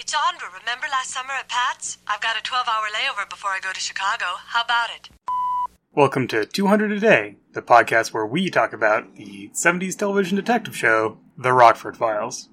It's Andra. Remember last summer at Pat's? I've got a 12 hour layover before I go to Chicago. How about it? Welcome to 200 a Day, the podcast where we talk about the 70s television detective show, The Rockford Files.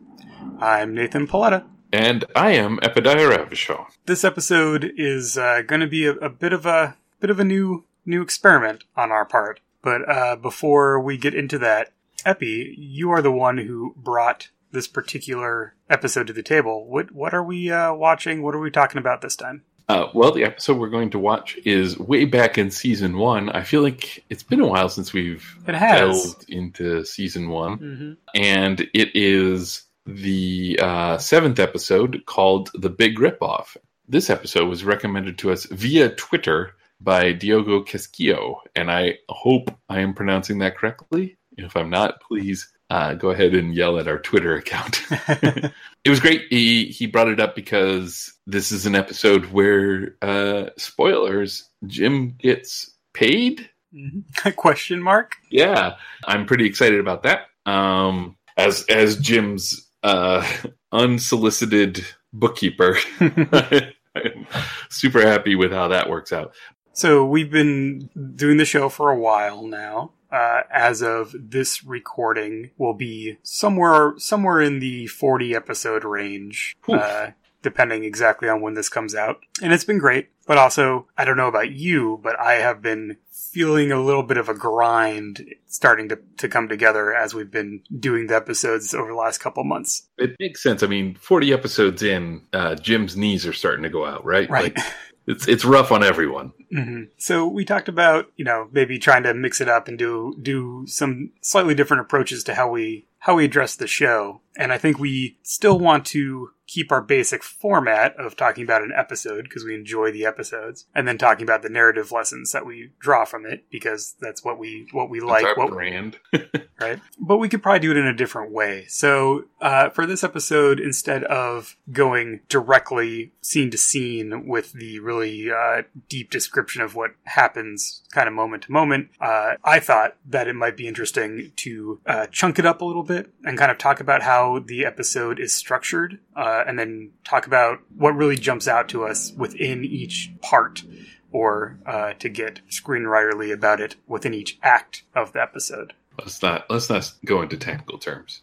I'm Nathan Paoletta. And I am Epidiah Ravachol. This episode is uh, going to be a, a bit of a bit of a new new experiment on our part. But uh, before we get into that, Epi, you are the one who brought this particular episode to the table. What what are we uh, watching? What are we talking about this time? Uh, well, the episode we're going to watch is way back in season one. I feel like it's been a while since we've It has. delved into season one, Mm-hmm. and it is the uh, seventh episode called "The Big Ripoff." This episode was recommended to us via Twitter by Diogo Casquillo, and I hope I am pronouncing that correctly. If I'm not, please uh, go ahead and yell at our Twitter account. it was great. He he brought it up because this is an episode where uh spoilers, Jim gets paid. Mm-hmm. Question mark? Yeah, I'm pretty excited about that. Um as as Jim's uh unsolicited bookkeeper. I'm super happy with how that works out. So we've been doing the show for a while now. Uh, as of this recording, will be somewhere somewhere in the forty episode range, uh, depending exactly on when this comes out. And it's been great, but also I don't know about you, but I have been feeling a little bit of a grind starting to to come together as we've been doing the episodes over the last couple months. It makes sense. I mean, 40 episodes in, uh Jim's knees are starting to go out, right? Right. Like, it's it's rough on everyone. hmm So we talked about you know maybe trying to mix it up and do do some slightly different approaches to how we how we address the show, and I think we still want to keep our basic format of talking about an episode because we enjoy the episodes, and then talking about the narrative lessons that we draw from it because that's what we what we That's like. What, brand. right? But we could probably do it in a different way. So uh, for this episode, instead of going directly scene to scene with the really uh, deep description of what happens, kind of moment to moment, uh, I thought that it might be interesting to uh, chunk it up a little bit and kind of talk about how the episode is structured, uh, and then talk about what really jumps out to us within each part. Or uh, to get screenwriterly about it within each act of the episode. Let's not let's not go into technical terms.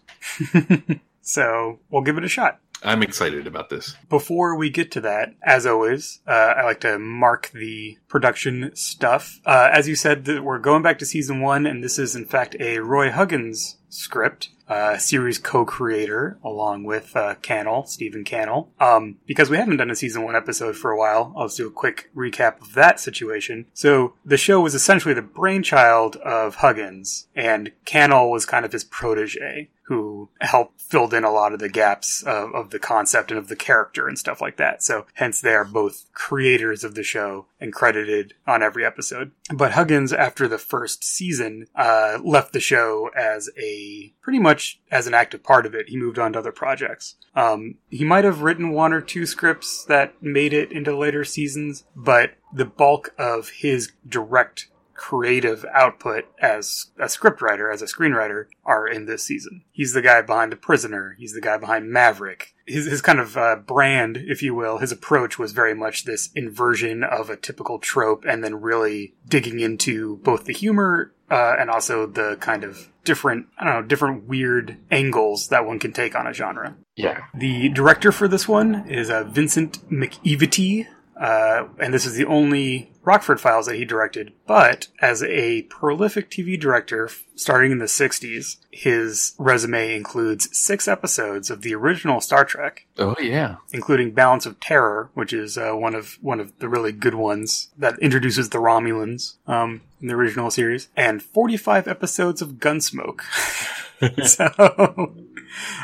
So we'll give it a shot. I'm excited about this. Before we get to that, as always, uh, I like to mark the production stuff. Uh, as you said, that we're going back to season one, and this is in fact a Roy Huggins script, uh, series co-creator along with uh, Cannell, Stephen Cannell. Um, because we haven't done a season one episode for a while, I'll just do a quick recap of that situation. So the show was essentially the brainchild of Huggins, and Cannell was kind of his protege who helped filled in a lot of the gaps of, of the concept and of the character and stuff like that. So hence they are both creators of the show and credited on every episode. But Huggins, after the first season, uh, left the show as a pretty much as an active part of it. He moved on to other projects. Um, he might have written one or two scripts that made it into later seasons, but the bulk of his direct creative output as a scriptwriter, as a screenwriter, are in this season. He's the guy behind The Prisoner. He's the guy behind Maverick. His, his kind of uh, brand, if you will, his approach was very much this inversion of a typical trope and then really digging into both the humor uh, and also the kind of different, I don't know, different weird angles that one can take on a genre. Yeah. The director for this one is uh, Vincent McEveety, uh, and this is the only Rockford Files that he directed. But as a prolific TV director starting in the 60s, his resume includes six episodes of the original Star Trek, Oh yeah. including Balance of Terror, which is uh, one of one of the really good ones that introduces the Romulans um, in the original series, and 45 episodes of Gunsmoke. so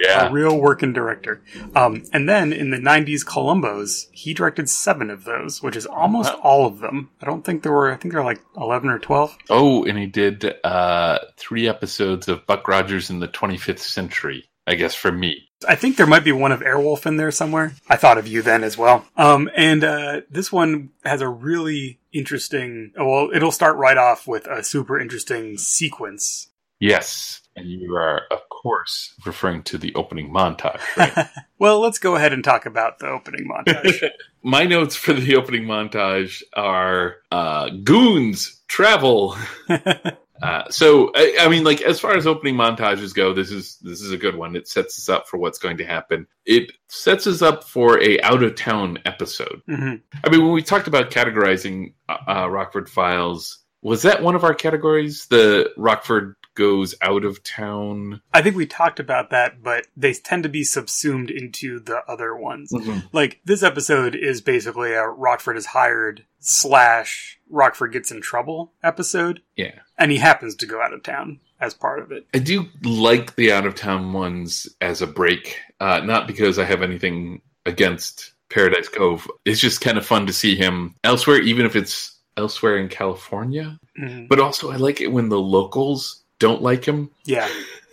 Yeah. a real working director. Um, and then in the 90s Columbos, he directed seven of those, which is almost Wow. all of them. I don't think there were, I think there were like 11 or 12. Oh, and he did uh three episodes of Buck Rogers in the 25th century. I guess for me. I think there might be one of Airwolf in there somewhere. I thought of you then as well. Um, and uh, this one has a really interesting. Well, it'll start right off with a super interesting sequence. Yes. And you are, of course, referring to the opening montage, right? well, let's go ahead and talk about the opening montage. My notes for the opening montage are uh, goons travel. Uh, so I, I, mean, like as far as opening montages go, this is this is a good one. It sets us up for what's going to happen. It sets us up for a out of town episode. Mm-hmm. I mean, when we talked about categorizing uh, uh, Rockford Files, was that one of our categories? The Rockford goes out of town. I think we talked about that, but they tend to be subsumed into the other ones. Mm-hmm. Like this episode is basically a Rockford is hired slash Rockford gets in trouble episode. Yeah. And he happens to go out of town as part of it. I do like the out of town ones as a break, uh, not because I have anything against Paradise Cove. It's just kind of fun to see him elsewhere, even if it's elsewhere in California. Mm-hmm. But also, I like it when the locals don't like him. Yeah.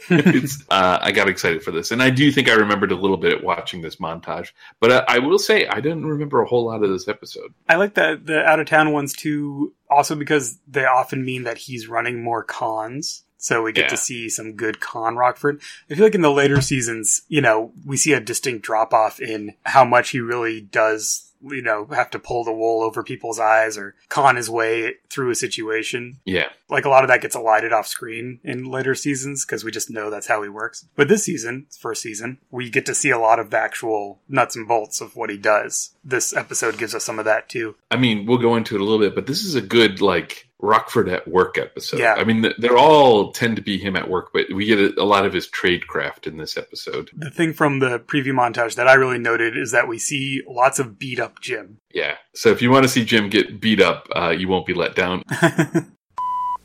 it's, uh, I got excited for this, and I do think I remembered a little bit watching this montage. But uh, I will say I didn't remember a whole lot of this episode. I like the the out of town ones too, also because they often mean that he's running more cons. So we get Yeah. to see some good con Rockford. I feel like in the later seasons, you know, we see a distinct drop off in how much he really does, you know, have to pull the wool over people's eyes or con his way through a situation. Yeah, Like a lot of that gets elided off screen in later seasons because we just know that's how he works. But this season, first season, we get to see a lot of the actual nuts and bolts of what he does. This episode gives us some of that too. I mean we'll go into it a little bit, but this is a good like Rockford at work episode. Yeah. I mean th- they're all tend to be him at work, but we get a, a lot of his tradecraft in this episode. The thing from the preview montage that I really noted is that we see lots of beat up Jim. Yeah. So if you want to see Jim get beat up, uh, you won't be let down.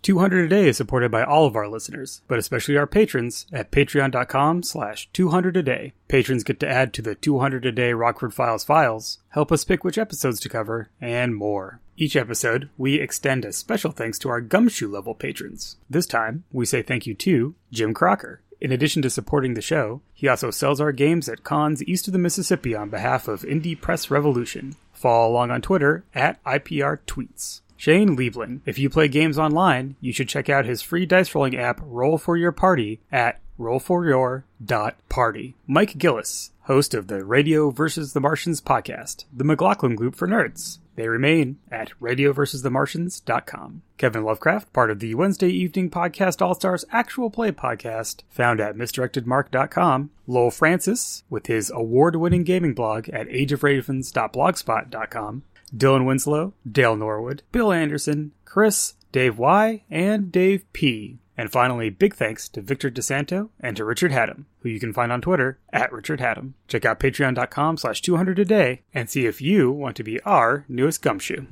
200 a day is supported by all of our listeners, but especially our patrons at patreon.com slash 200 a day. Patrons get to add to the 200 a day Rockford Files files, help us pick which episodes to cover, and more. Each episode, we extend a special thanks to our gumshoe level patrons. This time, we say thank you to Jim Crocker. In addition to supporting the show, he also sells our games at cons east of the Mississippi on behalf of Indie Press Revolution. Follow along on Twitter at IPR Tweets. Shane Liebling. If you play games online, you should check out his free dice rolling app Roll for Your Party at rollforyour.party. Mike Gillis, host of the Radio vs. the Martians podcast, the McLaughlin Group for Nerds. They remain at radioversusthemartians.com. Kevin Lovecraft, part of the Wednesday evening podcast All Stars actual play podcast, found at misdirectedmark.com. Lowell Francis, with his award winning gaming blog at ageofravens.blogspot.com. Dylan Winslow, Dale Norwood, Bill Anderson, Chris, Dave Y, and Dave P. And finally, big thanks to Victor DeSanto and to Richard Haddam, who you can find on Twitter at Richard Haddam. Check out patreon.com slash 200 a day and see if you want to be our newest gumshoe.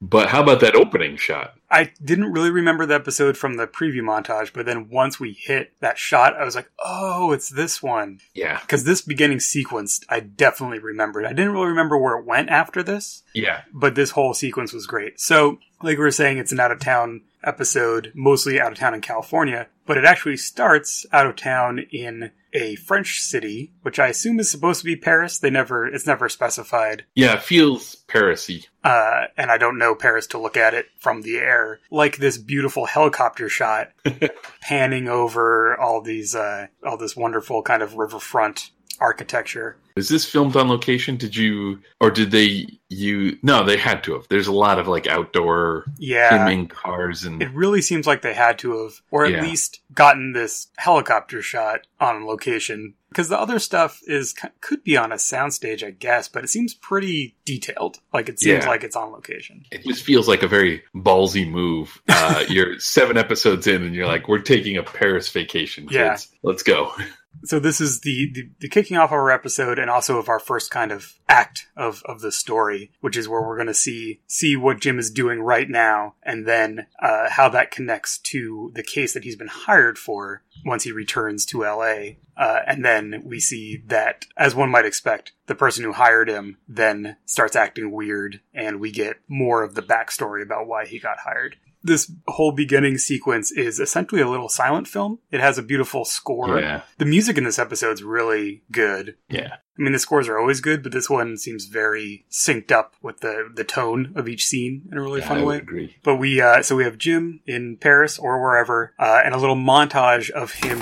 but how about that opening shot? I didn't really remember the episode from the preview montage, but then once we hit that shot, I was like, oh, it's this one. Yeah. Because this beginning sequence, I definitely remembered. I didn't really remember where it went after this, Yeah. but this whole sequence was great. So, like we were saying, it's an out of town episode, mostly out of town in California, but it actually starts out of town in a French city, which I assume is supposed to be Paris. They never, it's never specified. Yeah, it feels Parisy. Uh, and I don't know Paris to look at it from the air. Like this beautiful helicopter shot panning over all these, uh, all this wonderful kind of riverfront architecture. Is this filmed on location? Did you, or did they? You no, they had to have. There's a lot of like outdoor Yeah. him in cars and It really seems like they had to have, or at Yeah. least gotten this helicopter shot on location. Because the other stuff is could be on a soundstage, I guess, but it seems pretty detailed. Like it seems Yeah. like it's on location. it just feels like a very ballsy move. Uh, you're seven episodes in, and you're like, "We're taking a Paris vacation, Yeah. Let's go." So this is the, the the kicking off of our episode, and also of our first kind of act of of the story, which is where we're going to see see what Jim is doing right now, and then uh, how that connects to the case that he's been hired for once he returns to L.A. Uh, and then we see that, as one might expect, the person who hired him then starts acting weird, and we get more of the backstory about why he got hired. This whole beginning sequence is essentially a little silent film. It has a beautiful score. Yeah. The music in this episode is really good. Yeah. I mean, the scores are always good, but this one seems very synced up with the the tone of each scene in a really Yeah, fun I way. agree. But we, uh, so we have Jim in Paris or wherever, uh, and a little montage of him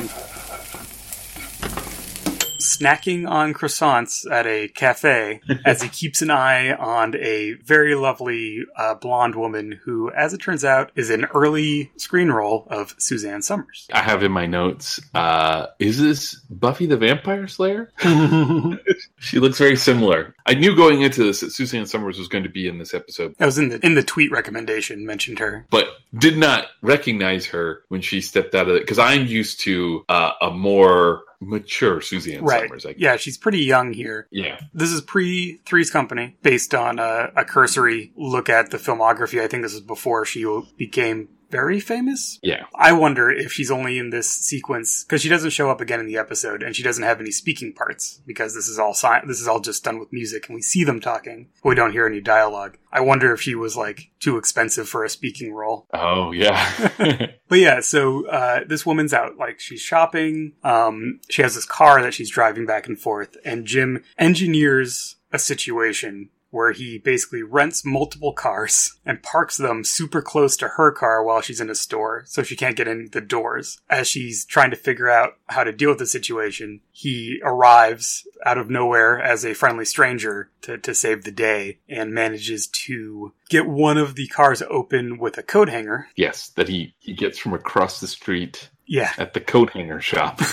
snacking on croissants at a cafe as he keeps an eye on a very lovely uh, blonde woman who, as it turns out, is an early screen role of Suzanne Somers. I have in my notes, uh, is this Buffy the Vampire Slayer? she looks very similar. I knew going into this that Suzanne Somers was going to be in this episode, I was in the in the tweet recommendation mentioned her. but did not recognize her when she stepped out of it because I'm used to uh, a more mature Suzanne Right. Somers. I Yeah, she's pretty young here. yeah. This is pre Three's Company, based on a, a cursory look at the filmography. I think this is before she became very famous. Yeah. I wonder if she's only in this sequence because she doesn't show up again in the episode, and she doesn't have any speaking parts because this is all si- this is all just done with music, and we see them talking, but we don't hear any dialogue. I wonder if she was like too expensive for a speaking role. Oh, yeah. But yeah, so uh, this woman's out, like she's shopping. Um, she has this car that she's driving back and forth, and Jim engineers a situation where he basically rents multiple cars and parks them super close to her car while she's in a store, so she can't get in the doors. As she's trying to figure out how to deal with the situation, he arrives out of nowhere as a friendly stranger to, to save the day and manages to get one of the cars open with a coat hanger. yes, that he, he gets from across the street Yeah. at the coat hanger shop.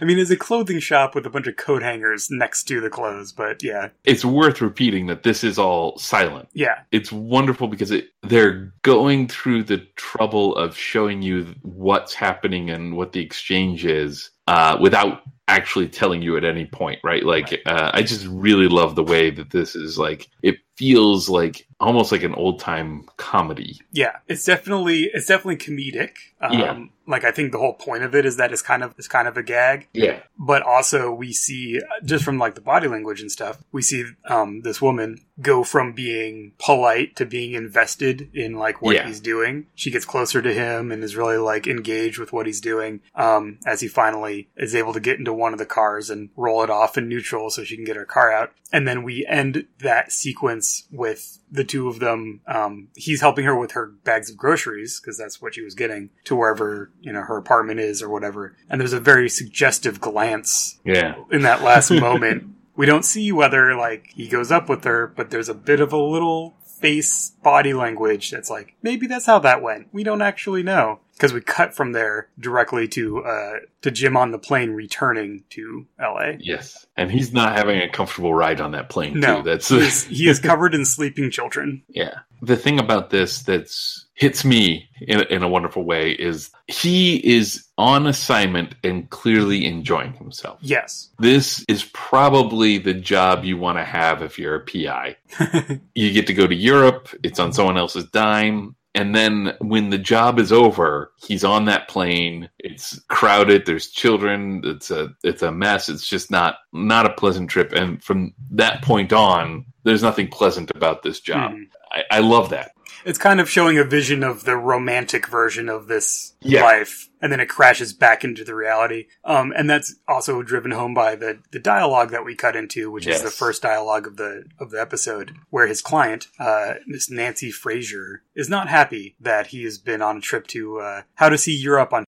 I mean, it's a clothing shop with a bunch of coat hangers next to the clothes, but yeah, it's worth repeating that this is all silent. yeah, it's wonderful because it they're going through the trouble of showing you what's happening and what the exchange is uh, without actually telling you at any point right like Uh, i just really love the way that this is like it feels like almost like an old time comedy yeah. It's definitely it's definitely comedic. Um, Yeah. Like I think the whole point of it is that it's kind of it's kind of a gag, yeah but also we see just from like the body language and stuff, we see um, this woman go from being polite to being invested in like what Yeah. he's doing. She gets closer to him and is really like engaged with what he's doing. Um, as he finally is able to get into one of the cars and roll it off in neutral so she can get her car out. And then we end that sequence with the two of them. Um, he's helping her with her bags of groceries because that's what she was getting to wherever you know her apartment is or whatever. And there's a very suggestive glance yeah in that last moment. We don't see whether like he goes up with her, but there's a bit of a little face body language that's like maybe that's how that went. We don't actually know because we cut from there directly to uh to Jim on the plane returning to L.A. yes and he's not having a comfortable ride on that plane No, too that's he is, he is covered in sleeping children. Yeah. The thing about this that's hits me in, in a wonderful way is he is on assignment and clearly enjoying himself. Yes, This is probably the job you want to have if you're a PI. you get to go to Europe, it's on someone else's dime. And then when the job is over, he's on that plane. It's crowded. There's children. It's a it's a mess. It's just not not a pleasant trip. And from that point on, there's nothing pleasant about this job. Mhm. I, I love that. It's kind of showing a vision of the romantic version of this Yeah. life, and then it crashes back into the reality. Um, and that's also driven home by the the dialogue that we cut into, which is the first dialogue of the of the episode, where his client, uh, Miss Nancy Fraser, is not happy that he has been on a trip to uh, how to see Europe on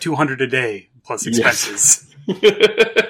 two hundred a day plus Yes.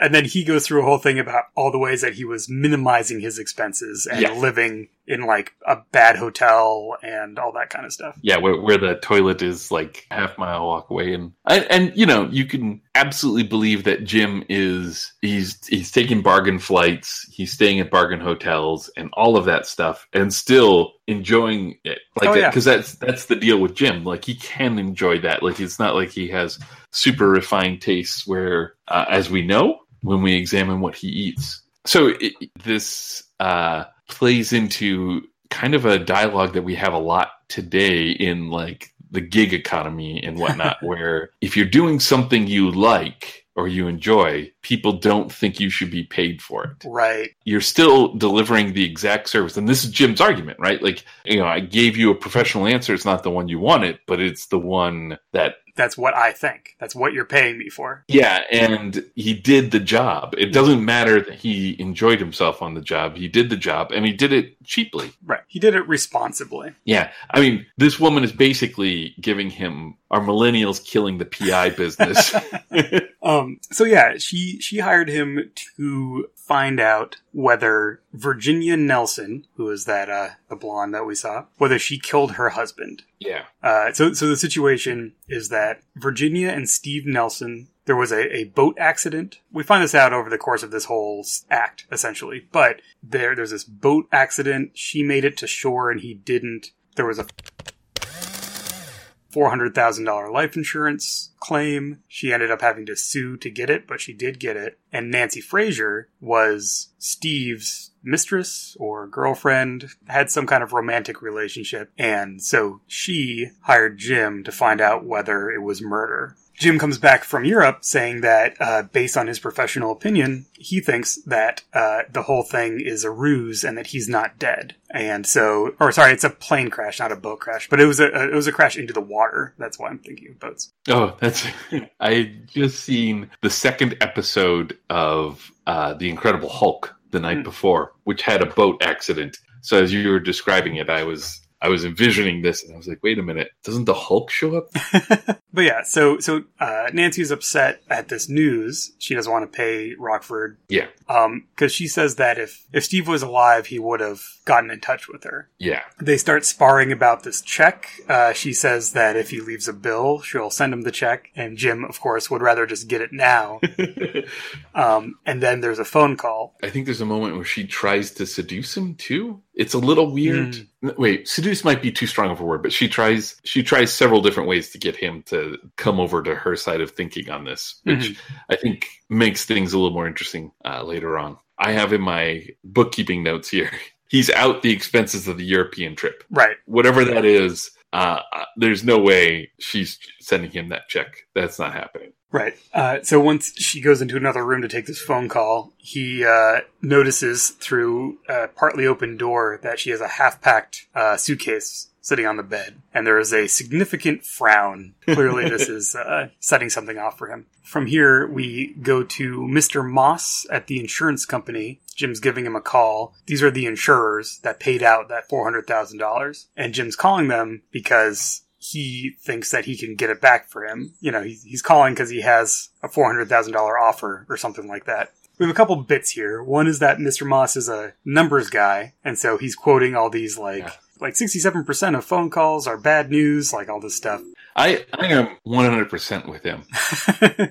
and then he goes through a whole thing about all the ways that he was minimizing his expenses and Yeah. living in like a bad hotel and all that kind of stuff. yeah, where, where the toilet is like half mile walk away, and, and you know you can absolutely believe that Jim is he's he's taking bargain flights, he's staying at bargain hotels, and all of that stuff, and still enjoying it like Oh, that yeah. because that's that's the deal with Jim. Like he can enjoy that. Like it's not like he has super refined tastes. Where uh, as we know when we examine what he eats, so it, this uh, plays into kind of a dialogue that we have a lot today in like the gig economy and whatnot, where if you're doing something you like or you enjoy, people don't think you should be paid for it. Right. You're still delivering the exact service. And this is Jim's argument, right? Like, you know, I gave you a professional answer. It's not the one you wanted, but it's the one that That's what I think. That's what you're paying me for. yeah, and he did the job. It doesn't matter that he enjoyed himself on the job. He did the job and he did it cheaply. Right. He did it responsibly. Yeah. I mean, this woman is basically giving him are millennials killing the PI business. Um, so yeah, she she hired him to find out whether Virginia Nelson, who is that uh the blonde that we saw, whether she killed her husband. yeah. Uh, so so the situation is that Virginia and Steve Nelson. There was a, a boat accident. We find this out over the course of this whole act, essentially. But there, there's this boat accident. She made it to shore and he didn't. There was a $400,000 life insurance claim. She ended up having to sue to get it, but she did get it. And Nancy Fraser was Steve's mistress or girlfriend, had some kind of romantic relationship. And so she hired Jim to find out whether it was murder. Jim comes back from Europe saying that, uh, based on his professional opinion, he thinks that uh, the whole thing is a ruse and that he's not dead. And so, or sorry, it's a plane crash, not a boat crash, but it was a it was a crash into the water. That's why I'm thinking of boats. Oh, that's. I just seen the second episode of uh, The Incredible Hulk the night Hmm. before, which had a boat accident. So as you were describing it, I was I was envisioning this, and I was like, "Wait a minute, doesn't the Hulk show up?" But yeah, so so uh, Nancy's upset at this news. She doesn't want to pay Rockford Yeah, because she says that if if Steve was alive, he would have gotten in touch with her. yeah, They start sparring about this check. Uh, she says that if he leaves a bill, she'll send him the check, and Jim, of course, would rather just get it now. um, and then there's a phone call. I think there's a moment where she tries to seduce him too. It's a little weird. N- Wait, seduce might be too strong of a word, but she tries she tries several different ways to get him to come over to her side of thinking on this, which I think makes things a little more interesting uh, later on. I have in my bookkeeping notes here. He's out the expenses of the European trip. Right. Whatever that is, uh, uh, there's no way she's sending him that check. That's not happening. Right. Uh, so once she goes into another room to take this phone call, he uh, notices through a partly open door that she has a half packed uh, suitcase sitting on the bed. And there is a significant frown. Clearly, this is uh, setting something off for him. From here, we go to Mr. Moss at the insurance company. Jim's giving him a call. These are the insurers that paid out that $400,000. And Jim's calling them because he thinks that he can get it back for him. You know, he's, he's calling because he has a $400,000 offer or something like that. We have a couple bits here. One is that Mr. Moss is a numbers guy, and so he's quoting all these like Yeah. like 67% of phone calls are bad news, like all this stuff. I, think I am 100% with him.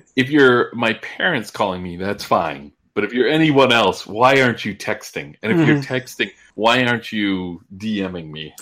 if you're my parents calling me, that's fine. But if you're anyone else, why aren't you texting? And if you're texting, why aren't you DMing me?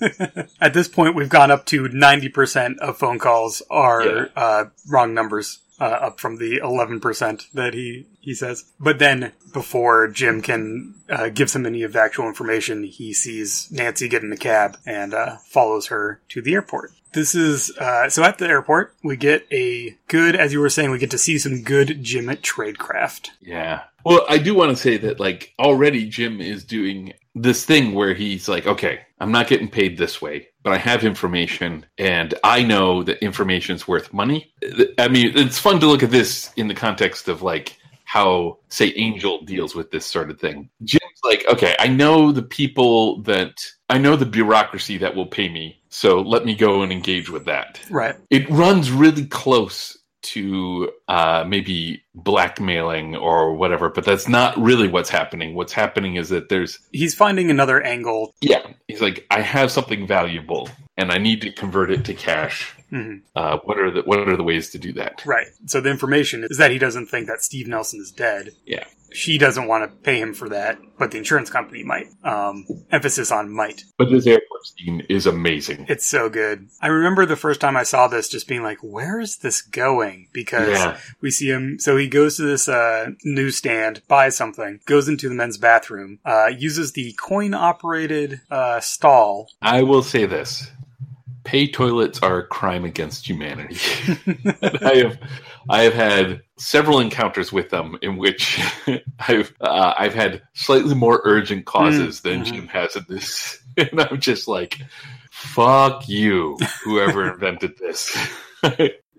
At this point, we've gone up to 90% of phone calls are Yeah. uh, wrong numbers, uh, up from the 11% that he, he says. But then, before Jim can uh, give him any of the actual information, he sees Nancy get in the cab and uh, follows her to the airport. This is, uh, so at the airport, we get a good, as you were saying, we get to see some good Jim at Tradecraft. Yeah. Well, I do want to say that, like, already Jim is doing this thing where he's like, okay, I'm not getting paid this way, but I have information and I know that information's worth money. I mean, it's fun to look at this in the context of, like, how, say, Angel deals with this sort of thing. Jim's like, okay, I know the people that, I know the bureaucracy that will pay me, so let me go and engage with that Right. it runs really close to uh, maybe blackmailing or whatever, but that's not really what's happening. What's happening is that there's, He's finding another angle. yeah, he's like, I have something valuable and I need to convert it to cash. Mhm. Uh, what are the what are the ways to do that? Right. So the information is that he doesn't think that Steve Nelson is dead. Yeah. She doesn't want to pay him for that, but the insurance company might. Um, emphasis on might. But this airport scene is amazing. It's so good. I remember the first time I saw this just being like, where is this going? Because Yeah. we see him, so he goes to this uh, newsstand, buys something, goes into the men's bathroom, uh, uses the coin operated uh, stall. I will say this. Pay toilets are a crime against humanity. I have I have had several encounters with them in which I've uh, I've had slightly more urgent causes Mm, than mhm. Jim has in this, and I'm just like, "Fuck you, whoever invented this."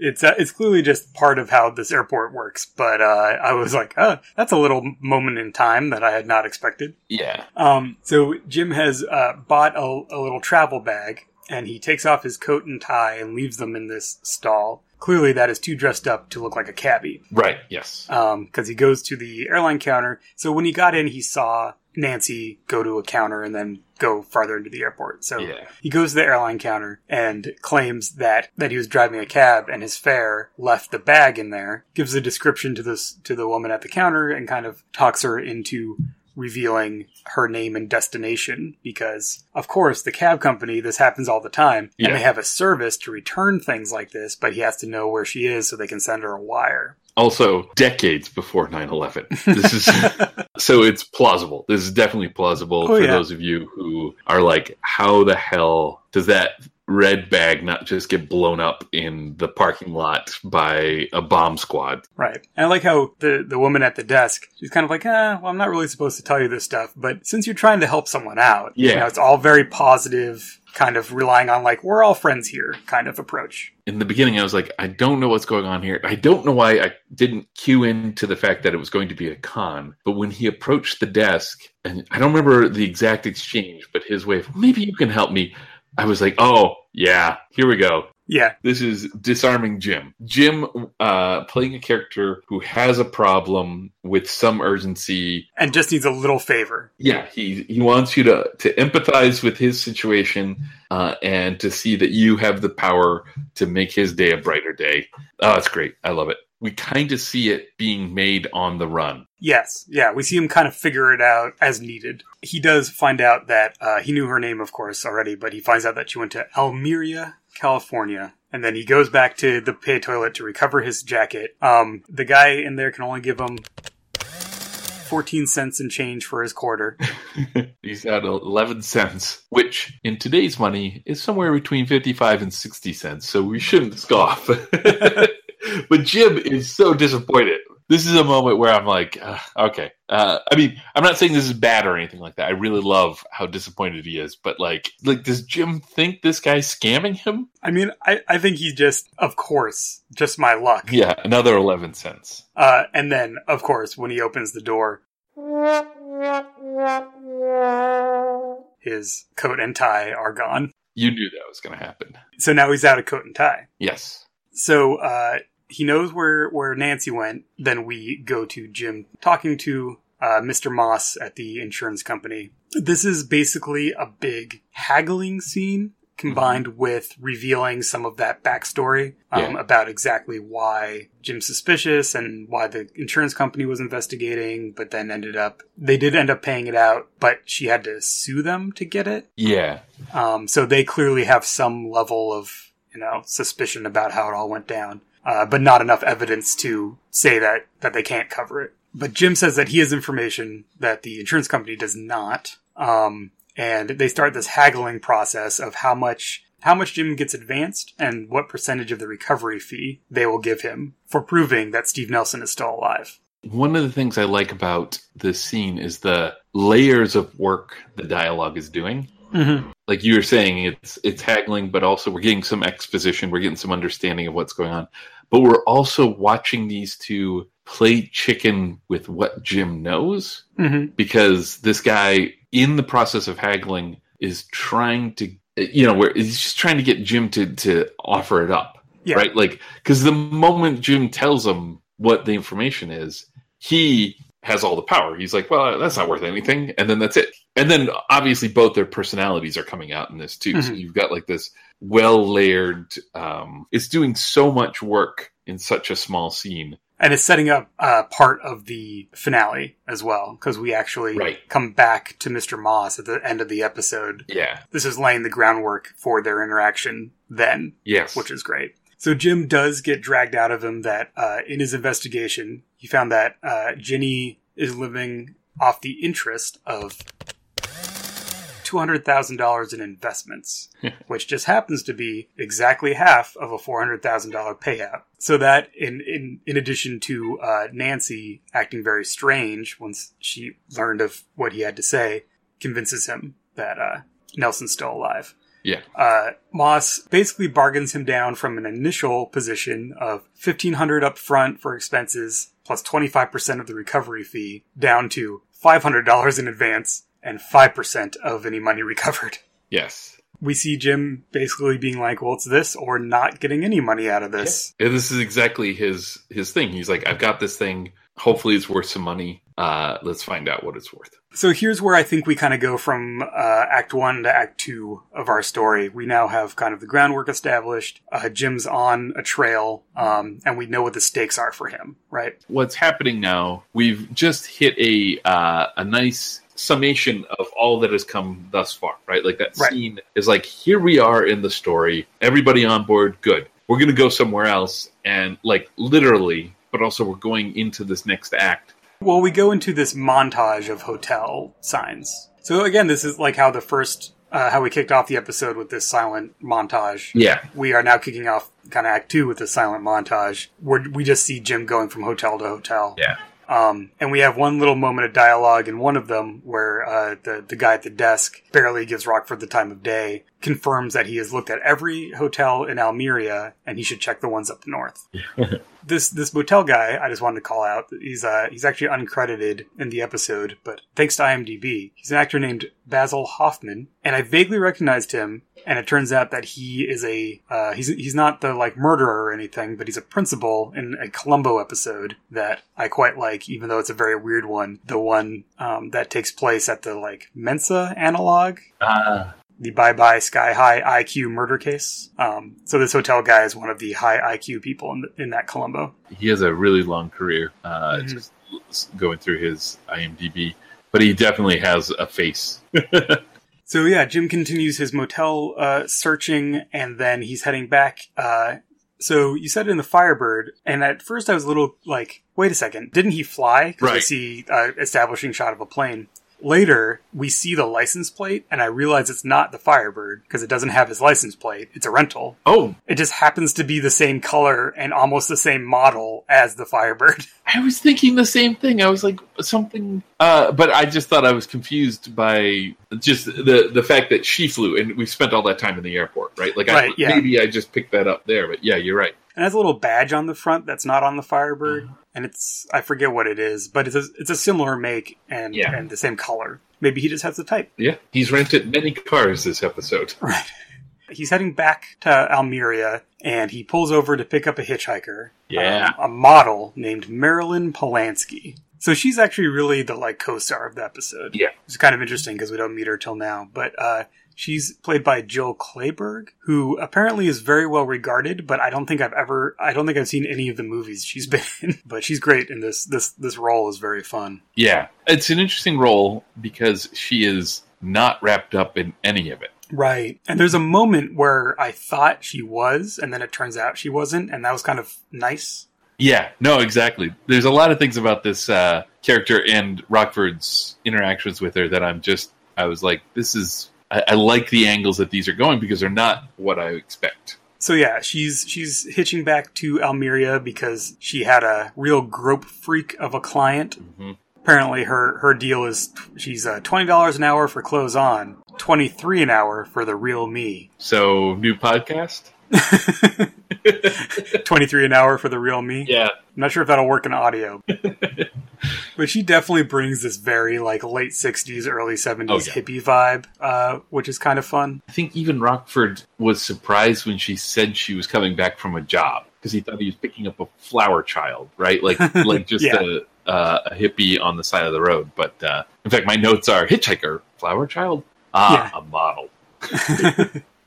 It's uh, it's clearly just part of how this airport works, but uh, I was like, oh, that's a little moment in time that I had not expected. yeah, Um, so Jim has uh, bought a, a little travel bag, and he takes off his coat and tie and leaves them in this stall. Clearly, that is too dressed up to look like a cabbie, right. Yes. Um, because he goes to the airline counter. So when he got in, he saw Nancy go to a counter and then go farther into the airport. So Yeah. he goes to the airline counter and claims that that he was driving a cab and his fare left the bag in there. Gives a description to this to the woman at the counter and kind of talks her into revealing her name and destination because of course the cab company this happens all the time Yeah. and they have a service to return things like this but he has to know where she is so they can send her a wire Also, decades before 9/11. This is so it's plausible. This is definitely plausible Oh, for yeah. those of you who are like, "How the hell does that red bag not just get blown up in the parking lot by a bomb squad?" Right. And I like how the, the woman at the desk, she's kind of like, eh, well, I'm not really supposed to tell you this stuff, but since you're trying to help someone out, you Yeah. know, it's all very positive, kind of relying on like, we're all friends here kind of approach. in the beginning I was like, I don't know what's going on here. I don't know why I didn't cue into the fact that it was going to be a con. But when he approached the desk, and I don't remember the exact exchange, but his way of maybe you can help me. I was like, oh yeah, here we go. Yeah. This is disarming Jim. Jim uh, playing a character who has a problem with some urgency. And just needs a little favor. Yeah, he he wants you to to empathize with his situation uh, and to see that you have the power to make his day a brighter day. Oh, it's great. I love it. We kind of see it being made on the run. Yes. Yeah. We see him kind of figure it out as needed. He does find out that uh, he knew her name, of course, already, but he finds out that she went to Almeria, California. And then he goes back to the pay toilet to recover his jacket. Um, the guy in there can only give him 14 cents in change for his quarter. He's got 11 cents, which in today's money is somewhere between 55 and 60 cents, so we shouldn't scoff. but Jim is so disappointed. This is a moment where I'm like, uh, okay. Uh, I mean, I'm not saying this is bad or anything like that. I really love how disappointed he is, but like, like, does Jim think this guy's scamming him? I mean, I, I think he's just, of course, just my luck. Yeah, another 11 cents. Uh, and then, of course, when he opens the door, his coat and tie are gone. You knew that was going to happen. So now he's out of coat and tie. Yes. So uh, he knows where, where Nancy went. Then we go to Jim talking to uh, Mr. Moss at the insurance company. This is basically a big haggling scene combined with revealing some of that backstory um, Yeah. about exactly why Jim's suspicious and why the insurance company was investigating, but then ended up, they did end up paying it out, but she had to sue them to get it. Yeah. Um, so they clearly have some level of, you know, suspicion about how it all went down, uh, but not enough evidence to say that that they can't cover it. But Jim says that he has information that the insurance company does not, um, and they start this haggling process of how much how much Jim gets advanced and what percentage of the recovery fee they will give him for proving that Steve Nelson is still alive. One of the things I like about this scene is the layers of work the dialogue is doing. Mm-hmm. Like you were saying, it's it's haggling, but also we're getting some exposition, we're getting some understanding of what's going on. But we're also watching these two play chicken with what Jim knows, Mm-hmm. because this guy, in the process of haggling, is trying to, you know, where he's just trying to get Jim to to offer it up, Yeah. right? Like, because the moment Jim tells him what the information is, he has all the power. He's like, well, that's not worth anything. And then that's it. And then obviously both their personalities are coming out in this too. So Mhm. you've got like this well layered, um, it's doing so much work in such a small scene. and it's setting up uh, part of the finale as well because we actually Right. come back to Mr. Moss at the end of the episode. Yeah. This is laying the groundwork for their interaction then, Yes. which is great. So Jim does get dragged out of him that uh, in his investigation he found that uh, Ginny is living off the interest of $200,000 in investments, which just happens to be exactly half of a $400,000 payout. So that, in, in, in addition to uh, Nancy acting very strange once she learned of what he had to say, convinces him that uh, Nelson's still alive. Yeah. Uh, Moss basically bargains him down from an initial position of 1500 up front for expenses plus 25% of the recovery fee down to $500 in advance and 5% of any money recovered. Yes. We see Jim basically being like, well, it's this or not getting any money out of this. And this is exactly his his thing. He's like, I've got this thing. Hopefully, it's worth some money. Uh, let's find out what it's worth. So here's where I think we kind of go from uh, Act One to Act Two of our story. We now have kind of the groundwork established. Uh, Jim's on a trail, um, and we know what the stakes are for him, right? What's happening now? We've just hit a uh, a nice summation of all that has come thus far, right? Like that Right. scene is like, here we are in the story. Everybody on board. Good. We're going to go somewhere else, and like literally, but also we're going into this next act. Well, we go into this montage of hotel signs. So again, this is like how the first, uh, how we kicked off the episode with this silent montage. Yeah. We are now kicking off kind of Act Two with this silent montage, where we just see Jim going from hotel to hotel. Yeah. Um, and we have one little moment of dialogue in one of them where uh, the the guy at the desk barely gives Rockford the time of day, confirms that he has looked at every hotel in Almeria and he should check the ones up north. this this motel guy, I just wanted to call out. He's uh he's actually uncredited in the episode, but thanks to IMDb, he's an actor named Basil Hoffman, and I vaguely recognized him. And it turns out that he is a uh, he's he's not the like murderer or anything, but he's a principal in a Columbo episode that I quite like, even though it's a very weird one. The one um, that takes place at the like Mensa analog Uh, the Bye Bye Sky High IQ murder case. Um, so this hotel guy is one of the high IQ people in, the, in that Columbo. he has a really long career. Uh, Mhm. Just going through his IMDb, but he definitely has a face. So yeah, Jim continues his motel uh, searching, and then he's heading back. Uh, so you said in the Firebird, and at first I was a little like, wait a second, didn't he fly? Because I see uh, establishing shot of a plane. Later, we see the license plate, and I realize it's not the Firebird because it doesn't have his license plate. It's a rental. Oh, It just happens to be the same color and almost the same model as the Firebird. I was thinking the same thing. I was like something, uh, but I just thought I was confused by just the the fact that she flew, and we spent all that time in the airport, right? Like, I, yeah. maybe I just picked that up there, but yeah, you're right. and it has a little badge on the front that's not on the Firebird, and it's I forget what it is, but it's a, it's a similar make and Yeah. and the same color. Maybe he just has the type. Yeah, he's rented many cars this episode. Right. He's heading back to Almeria, and he pulls over to pick up a hitchhiker. Yeah. um, a model named Marilyn Polanski. So she's actually really the like co-star of the episode. Yeah. It's kind of interesting because we don't meet her till now, but uh, she's played by Jill Clayburgh, who apparently is very well regarded. But I don't think I've ever, I don't think I've seen any of the movies she's been in. But she's great in this. This this role is very fun. Yeah, it's an interesting role because she is not wrapped up in any of it. Right. And there's a moment where I thought she was, and then it turns out she wasn't, and that was kind of nice. Yeah, no, exactly. There's a lot of things about this uh, character and Rockford's interactions with her that I'm just, I was like, this is, I, I like the angles that these are going because they're not what I expect. So yeah, she's she's hitching back to Almeria because she had a real grope freak of a client. Mhm. Apparently, her her deal is she's uh, twenty dollars an hour for clothes on, twenty three an hour for the real me, So, new podcast? twenty three an hour for the real me. Yeah. I'm not sure if that'll work in audio, but she definitely brings this very like late '60s, early '70s Oh, yeah. hippie vibe, uh, which is kind of fun. I think even Rockford was surprised when she said she was coming back from a job because he thought he was picking up a flower child, right? Like, like just Yeah. a, uh, a hippie on the side of the road. But uh, in fact, my notes are hitchhiker, flower child, ah, a model.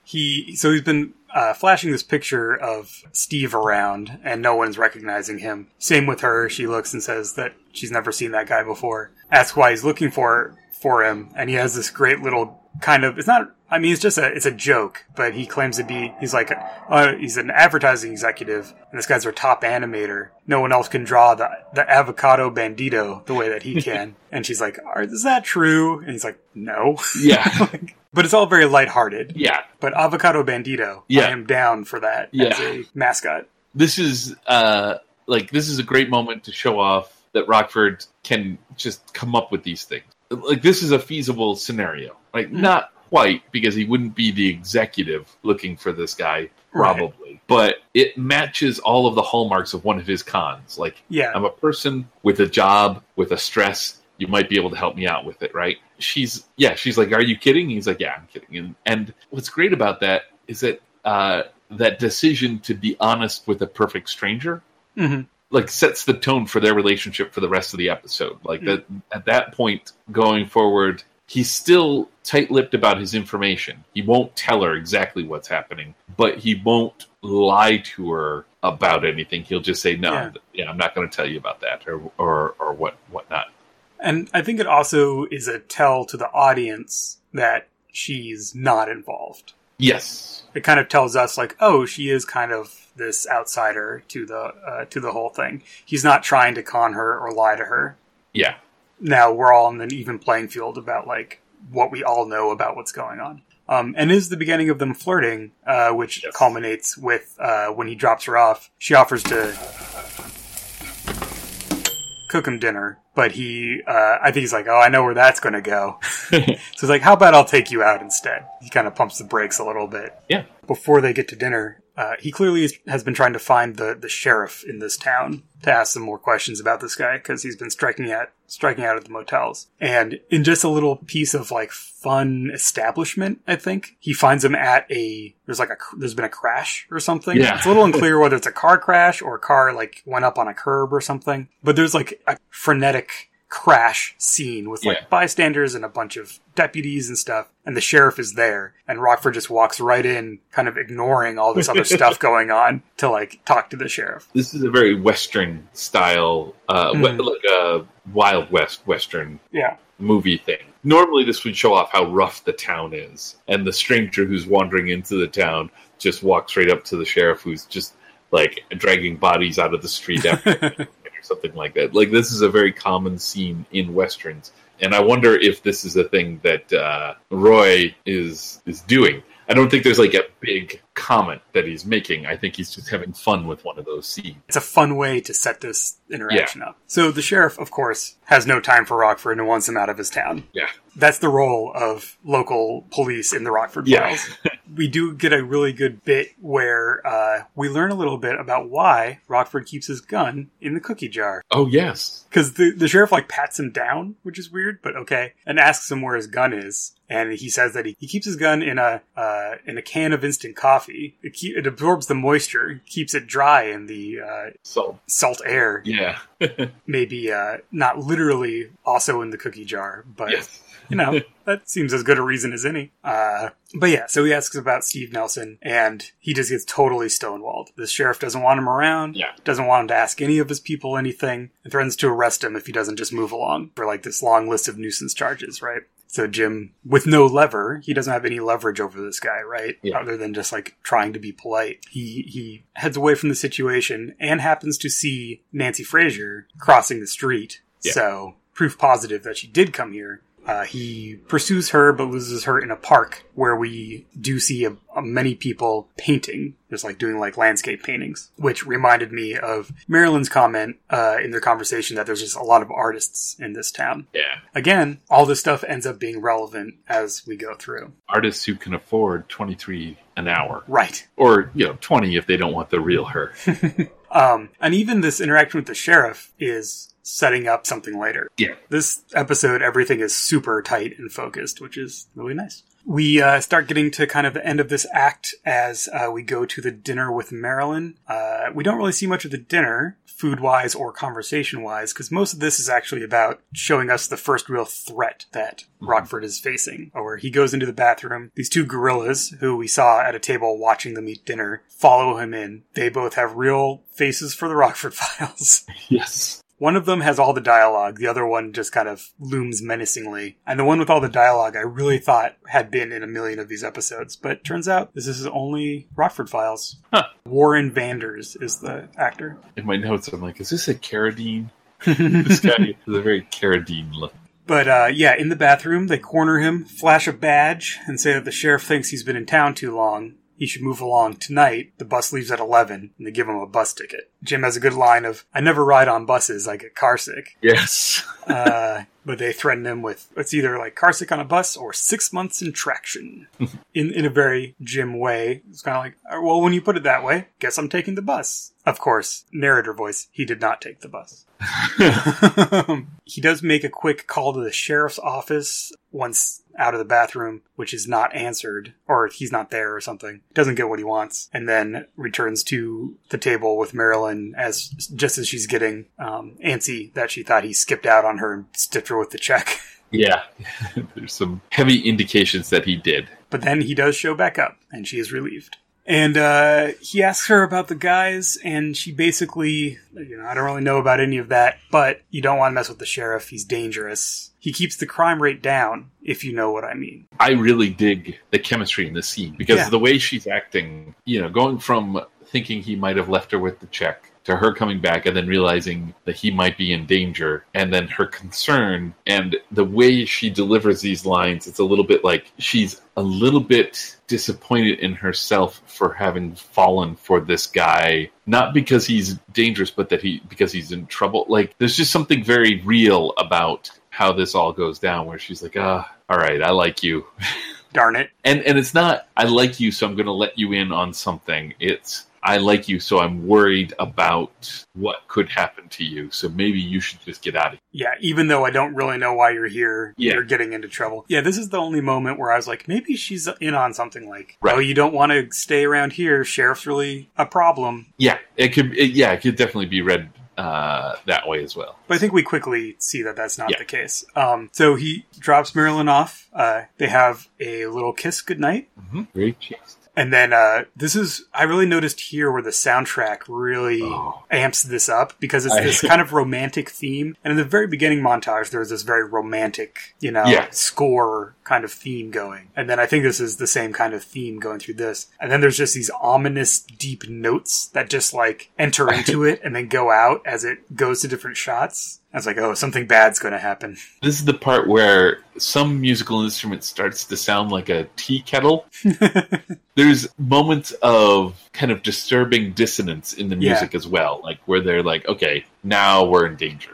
he so he's been uh, flashing this picture of Steve around, and no one's recognizing him. Same with her; she looks and says that she's never seen that guy before. Asks why he's looking for for him, and he has this great little kind of. It's not. I mean, it's just a. It's a joke, but he claims to be. He's like, uh, he's an advertising executive, and this guy's our top animator. No one else can draw the the avocado bandito the way that he can. and she's like, "Are- "Is that true?" And he's like, "No." Yeah. but it's all very lighthearted. yeah. But avocado bandito, Yeah. I am down for that as Yeah. a mascot. This is uh like this is a great moment to show off that Rockford can just come up with these things. Like this is a feasible scenario. Like not quite because he wouldn't be the executive looking for this guy probably. But it matches all of the hallmarks of one of his cons. Like Yeah. I'm a person with a job, with a stress. You might be able to help me out with it, right? She's, yeah, she's like, Are you kidding? He's like, Yeah, I'm kidding. And, and what's great about that is that uh, that decision to be honest with a perfect stranger, Mhm. like, sets the tone for their relationship for the rest of the episode. Like, that at that point going forward, he's still tight lipped about his information. He won't tell her exactly what's happening, but he won't lie to her about anything. He'll just say, "No, Yeah. yeah, I'm not going to tell you about that," or or or what whatnot. And I think it also is a tell to the audience that she's not involved. Yes, It kind of tells us like, oh, she is kind of this outsider to the uh, to the whole thing. He's not trying to con her or lie to her. yeah, Now we're all on an even playing field about like what we all know about what's going on. Um, and is the beginning of them flirting, uh, which Yes. culminates with uh, when he drops her off. She offers to cook him dinner, but he, uh, I think he's like, oh, I know where that's going to go. so he's like, how about I'll take you out instead? He kind of pumps the brakes a little bit. yeah. Before they get to dinner, uh, he clearly has been trying to find the, the sheriff in this town to ask some more questions about this guy because he's been striking at striking out at the motels. And in just a little piece of like fun establishment, I think he finds him at a there's like a there's been a crash or something. Yeah. It's a little unclear whether it's a car crash or a car like went up on a curb or something. But there's like a frenetic crash scene with like Yeah. bystanders and a bunch of deputies and stuff, and the sheriff is there, and Rockford just walks right in, kind of ignoring all this other stuff going on to like talk to the sheriff. This is a very Western style, uh, Mhm. like a Wild West Western Yeah. movie thing. Normally, this would show off how rough the town is, and the stranger who's wandering into the town just walks right up to the sheriff, who's just like dragging bodies out of the street after or something like that. Like this is a very common scene in westerns, and I wonder if this is a thing that uh, Roy is is doing. I don't think there's like a big comment that he's making. I think he's just having fun with one of those scenes. It's a fun way to set this interaction up. So the sheriff, of course, has no time for Rockford and wants him out of his town. Yeah. That's the role of local police in the Rockford Yeah. Files. we do get a really good bit where uh, we learn a little bit about why Rockford keeps his gun in the cookie jar. Oh yes, Because the, the sheriff like pats him down, which is weird, but okay, and asks him where his gun is, and he says that he, he keeps his gun in a uh, in a can of instant coffee. It, keep, it absorbs the moisture, keeps it dry in the uh, so salt air. yeah, Maybe uh, not literally also in the cookie jar, but yes. you know, that seems as good a reason as any. Uh, but yeah, so he asks about Steve Nelson, and he just gets totally stonewalled. The sheriff doesn't want him around, Yeah. doesn't want him to ask any of his people anything, and threatens to arrest him if he doesn't just move along for like this long list of nuisance charges, right? So Jim, with no lever, he doesn't have any leverage over this guy, right? Yeah. Other than just like trying to be polite. He he heads away from the situation and happens to see Nancy Fraser crossing the street. Yeah. So proof positive that she did come here. Uh, he pursues her, but loses her in a park where we do see a, a many people painting, just like doing like landscape paintings, which reminded me of Marilyn's comment uh, in their conversation that there's just a lot of artists in this town. Yeah. Again, all this stuff ends up being relevant as we go through. Artists who can afford 23 an hour. Right. Or, you know, 20 if they don't want the real her. Um, and even this interaction with the sheriff is setting up something later. Yeah. This episode, everything is super tight and focused, which is really nice. We uh, start getting to kind of the end of this act as uh, we go to the dinner with Marilyn. Uh, we don't really see much of the dinner, food wise or conversation wise, because most of this is actually about showing us the first real threat that Rockford is facing. Or he goes into the bathroom. These two gorillas, who we saw at a table watching them eat dinner, follow him in. They both have real faces for the Rockford files. yes. One of them has all the dialogue, the other one just kind of looms menacingly. And the one with all the dialogue I really thought had been in a million of these episodes, but turns out this is only Rockford Files. Huh. Warren Vanders is the actor. In my notes, I'm like, is this a Carradine? this guy is a very Carradine look. But uh, yeah, in the bathroom, they corner him, flash a badge, and say that the sheriff thinks he's been in town too long. He should move along tonight. The bus leaves at 11, and they give him a bus ticket. Jim has a good line of, I never ride on buses, I get carsick. Yes. Uh, but they threaten him with, it's either like carsick on a bus or six months in traction. in, in a very Jim way. It's kind of like, "Uh, well, when you put it that way, guess I'm taking the bus. Of course, narrator voice, he did not take the bus. he does make a quick call to the sheriff's office once out of the bathroom, which is not answered, or he's not there or something. Doesn't get what he wants, and then returns to the table with Marilyn as just as she's getting um, antsy that she thought he skipped out on her and stiffed her with the check. yeah. There's some heavy indications that he did. But then he does show back up, and she is relieved. And uh, he asks her about the guys, and she basically, you know, I don't really know about any of that, but you don't want to mess with the sheriff. He's dangerous. He keeps the crime rate down, if you know what I mean. I really dig the chemistry in this scene because Yeah. the way she's acting, you know, going from thinking he might have left her with the check to her coming back and then realizing that he might be in danger and then her concern and the way she delivers these lines it's a little bit like she's a little bit disappointed in herself for having fallen for this guy not because he's dangerous but that he because he's in trouble like there's just something very real about how this all goes down where she's like ah all right i like you Darn it. and and it's not I like you, so I'm going to let you in on something. It's I like you, so I'm worried about what could happen to you. So maybe you should just get out of here. Yeah, even though I don't really know why you're here, Yeah. you're getting into trouble. Yeah, this is the only moment where I was like, maybe she's in on something like, Right. oh, you don't want to stay around here. Sheriff's really a problem. Yeah, it could. It, yeah, it could definitely be read uh, that way as well. But I think we quickly see that that's not Yeah. the case. Um, so he drops Marilyn off. Uh, they have a little kiss goodnight. Mm-hmm. Very chaste. And then uh, this is, I really noticed here where the soundtrack really Oh. amps this up because it's this kind of romantic theme. And in the very beginning montage, there's this very romantic, you know, Yeah. score kind of theme going. And then I think this is the same kind of theme going through this. And then there's just these ominous, deep notes that just like enter into it and then go out as it goes to different shots. I was like, oh, something bad's going to happen. This is the part where some musical instrument starts to sound like a tea kettle. There's moments of kind of disturbing dissonance in the Yeah. music as well, like where they're like, okay, now we're in danger.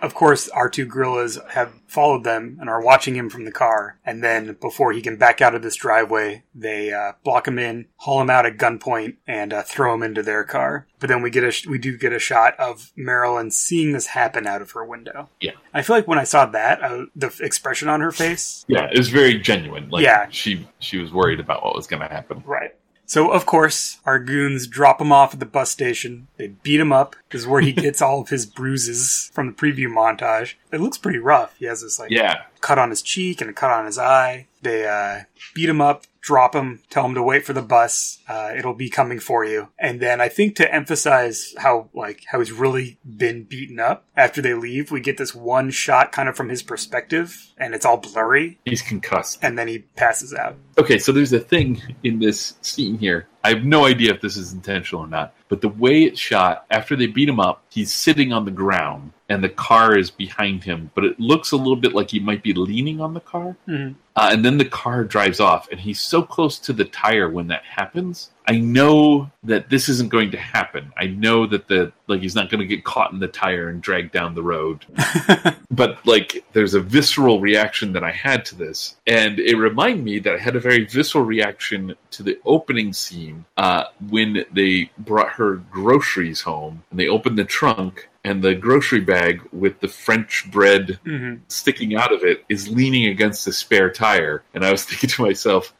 Of course, our two gorillas have followed them and are watching him from the car. And then, before he can back out of this driveway, they uh, block him in, haul him out at gunpoint, and uh, throw him into their car. But then we get a sh- we do get a shot of Marilyn seeing this happen out of her window. Yeah. I feel like when I saw that, uh, the f- expression on her face, Yeah, it was very genuine. Like Yeah. she she was worried about what was going to happen. right. So of course, our goons drop him off at the bus station. They beat him up. This is where he gets all of his bruises from the preview montage. It looks pretty rough. He has this like Yeah, cut on his cheek and a cut on his eye. They uh, beat him up, drop him, tell him to wait for the bus. Uh, it'll be coming for you. And then I think to emphasize how like how he's really been beaten up after they leave, we get this one shot kind of from his perspective, and it's all blurry, he's concussed. and then he passes out. Okay, so there's a thing in this scene here. I have no idea if this is intentional or not, but the way it's shot, after they beat him up, he's sitting on the ground and the car is behind him, but it looks a little bit like he might be leaning on the car. Mhm. Uh, and then the car drives off, and he's so close to the tire when that happens. I know that this isn't going to happen. I know that the like he's not going to get caught in the tire and dragged down the road. but like, there's a visceral reaction that I had to this, and it reminded me that I had a very visceral reaction to the opening scene uh, when they brought her groceries home, and they opened the trunk. And the grocery bag with the French bread hmm sticking out of it is leaning against a spare tire. And I was thinking to myself,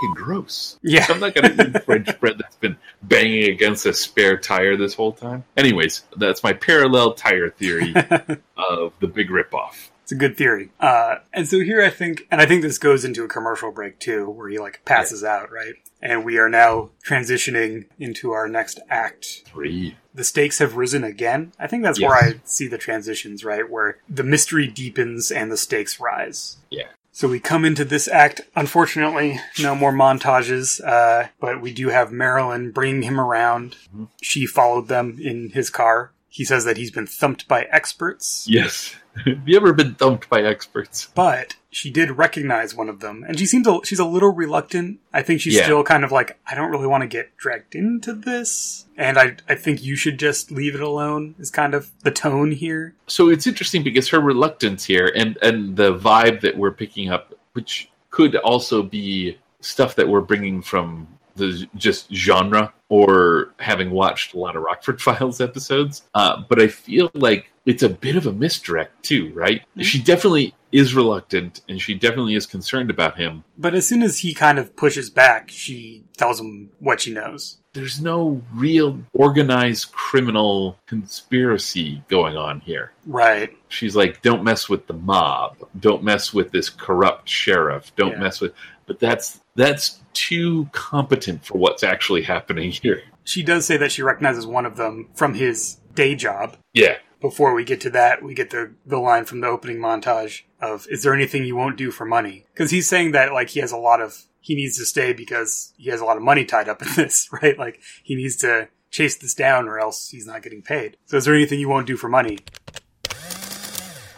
fucking gross. Yeah. I'm not going to eat French bread that's been banging against a spare tire this whole time. Anyways, that's my parallel tire theory of the big ripoff. It's a good theory. Uh, and so here I think, and I think this goes into a commercial break too, where he like passes out, right? And we are now transitioning into our next act. Three. The stakes have risen again. I think that's Yes. where I see the transitions, right? Where the mystery deepens and the stakes rise. Yeah. So we come into this act. Unfortunately, no more montages, uh, but we do have Marilyn bringing him around. She followed them in his car. He says that he's been thumped by experts, Yes. Have you ever been thumped by experts? but she did recognize one of them, and she seems a, she's a little reluctant. I think she's Yeah. still kind of like, I don't really want to get dragged into this, and I I think you should just leave it alone. Is kind of the tone here. So it's interesting because her reluctance here and and the vibe that we're picking up, which could also be stuff that we're bringing from the just genre or having watched a lot of Rockford Files episodes. Uh, but I feel like it's a bit of a misdirect too, right? She definitely is reluctant and she definitely is concerned about him. But as soon as he kind of pushes back, she tells him what she knows. There's no real organized criminal conspiracy going on here. Right. she's like, "Don't mess with the mob. Don't mess with this corrupt sheriff. Don't Yeah. mess with." But that's that's too competent for what's actually happening here. She does say that she recognizes one of them from his day job. Yeah, Before we get to that, we get the, the line from the opening montage of, is there anything you won't do for money? Because he's saying that, like, he has a lot of, he needs to stay because he has a lot of money tied up in this, right? Like, he needs to chase this down or else he's not getting paid. So is there anything you won't do for money?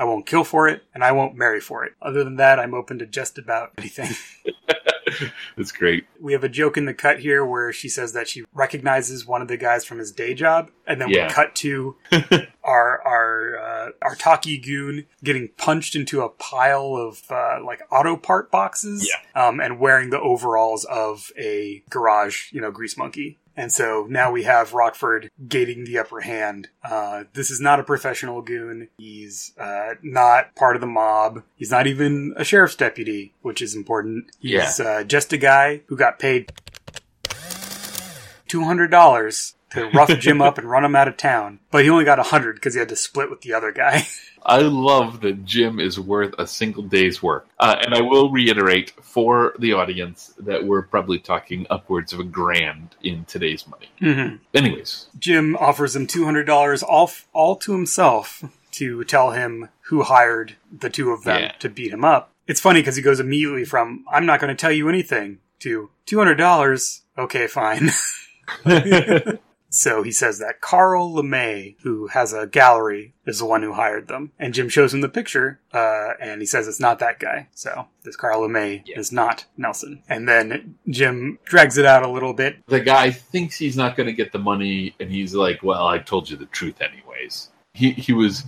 I won't kill for it, and I won't marry for it. Other than that, I'm open to just about anything. That's great. we have a joke in the cut here where she says that she recognizes one of the guys from his day job, and then Yeah. we cut to our our uh, our Taki goon getting punched into a pile of uh, like auto part boxes, Yeah. um, and wearing the overalls of a garage, you know, grease monkey. And so now we have Rockford gating the upper hand. Uh, this is not a professional goon. He's uh, not part of the mob. He's not even a sheriff's deputy, which is important. He's uh, just a guy who got paid $200 to rough Jim up and run him out of town. But he only got 100 because he had to split with the other guy. I love that Jim is worth a single day's work. Uh, and I will reiterate for the audience that we're probably talking upwards of a grand in today's money. mm-hmm. Anyways, Jim offers him $200 all, all to himself to tell him who hired the two of them Yeah. to beat him up. It's funny because he goes immediately from, I'm not going to tell you anything, to $200. Okay, fine. So he says that Carl LeMay, who has a gallery, is the one who hired them. And Jim shows him the picture, uh, and he says it's not that guy. So this Carl LeMay Yeah. is not Nelson. And then Jim drags it out a little bit. the guy thinks he's not going to get the money, and he's like, "Well, I told you the truth, anyways." He he was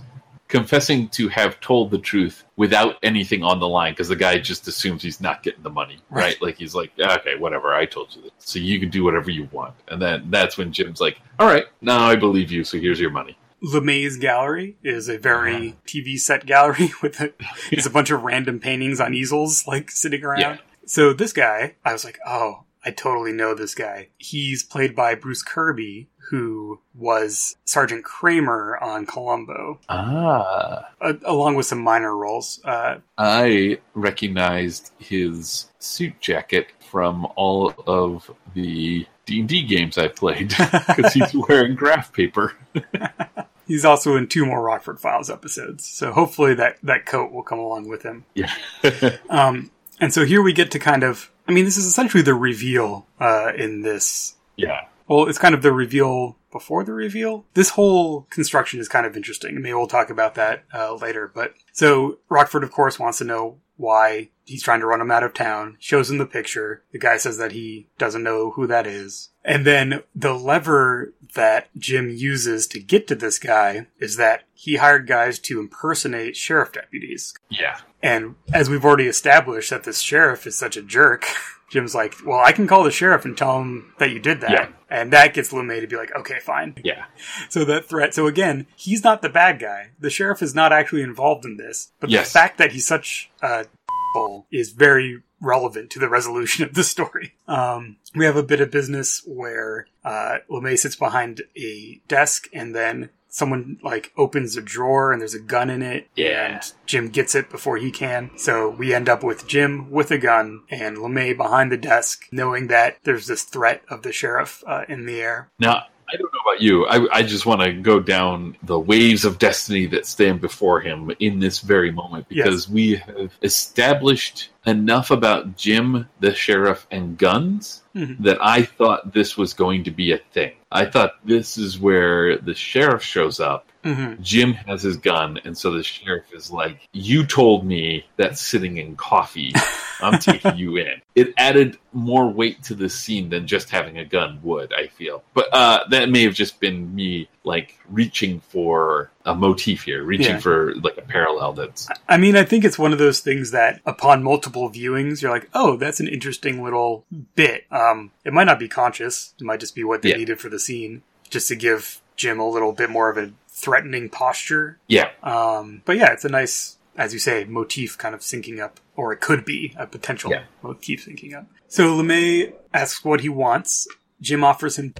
confessing to have told the truth without anything on the line because the guy just assumes he's not getting the money, right? Right. Like he's like, ah, "Okay, whatever, I told you this, so you can do whatever you want." And then that's when Jim's like, "All right, now I believe you, so here's your money." The LeMay's gallery is a very TV set gallery with a, it's a bunch of random paintings on easels, like sitting around. Yeah. So this guy, I was like, oh, I totally know this guy. He's played by Bruce Kirby, who was Sergeant Kramer on Columbo. Ah, along with some minor roles. Uh, I recognized his suit jacket from all of the D and D games I played because he's wearing graph paper. he's also in two more Rockford Files episodes, so hopefully that that coat will come along with him. Yeah. Um, and so here we get to kind of, I mean, this is essentially the reveal uh, in this. yeah. Well, it's kind of the reveal before the reveal. This whole construction is kind of interesting. Maybe we'll talk about that uh, later. But so Rockford, of course, wants to know why he's trying to run him out of town. Shows him the picture. The guy says that he doesn't know who that is. And then the lever that Jim uses to get to this guy is that he hired guys to impersonate sheriff deputies. Yeah. And as we've already established that this sheriff is such a jerk, Jim's like, well, I can call the sheriff and tell him that you did that. Yeah. And that gets LeMay to be like, okay, fine. Yeah. So that threat. So again, he's not the bad guy. The sheriff is not actually involved in this. But Yes. the fact that he's such a bull is very relevant to the resolution of the story. Um, we have a bit of business where uh, LeMay sits behind a desk and then someone like opens a drawer and there's a gun in it. Yeah. And Jim gets it before he can. So we end up with Jim with a gun and LeMay behind the desk, knowing that there's this threat of the sheriff uh, in the air. Now, I don't know about you. I, I just want to go down the waves of destiny that stand before him in this very moment because we have established enough about Jim, the sheriff, and guns Mhm. that I thought this was going to be a thing. I thought this is where the sheriff shows up. Hmm Jim has his gun, and so the sheriff is like, You told me that sitting in coffee, I'm taking you in. It added more weight to this scene than just having a gun would, I feel. But uh, that may have just been me, like, reaching for a motif here, reaching Yeah. for, like, a parallel that's. I mean, I think it's one of those things that upon multiple viewings, you're like, oh, that's an interesting little bit. Um, it might not be conscious. It might just be what they Yeah. needed for the scene, just to give Jim a little bit more of a threatening posture. Yeah, Um, but yeah, it's a nice, as you say, motif kind of syncing up, or it could be a potential Yeah. motif syncing up. So LeMay asks what he wants. Jim offers him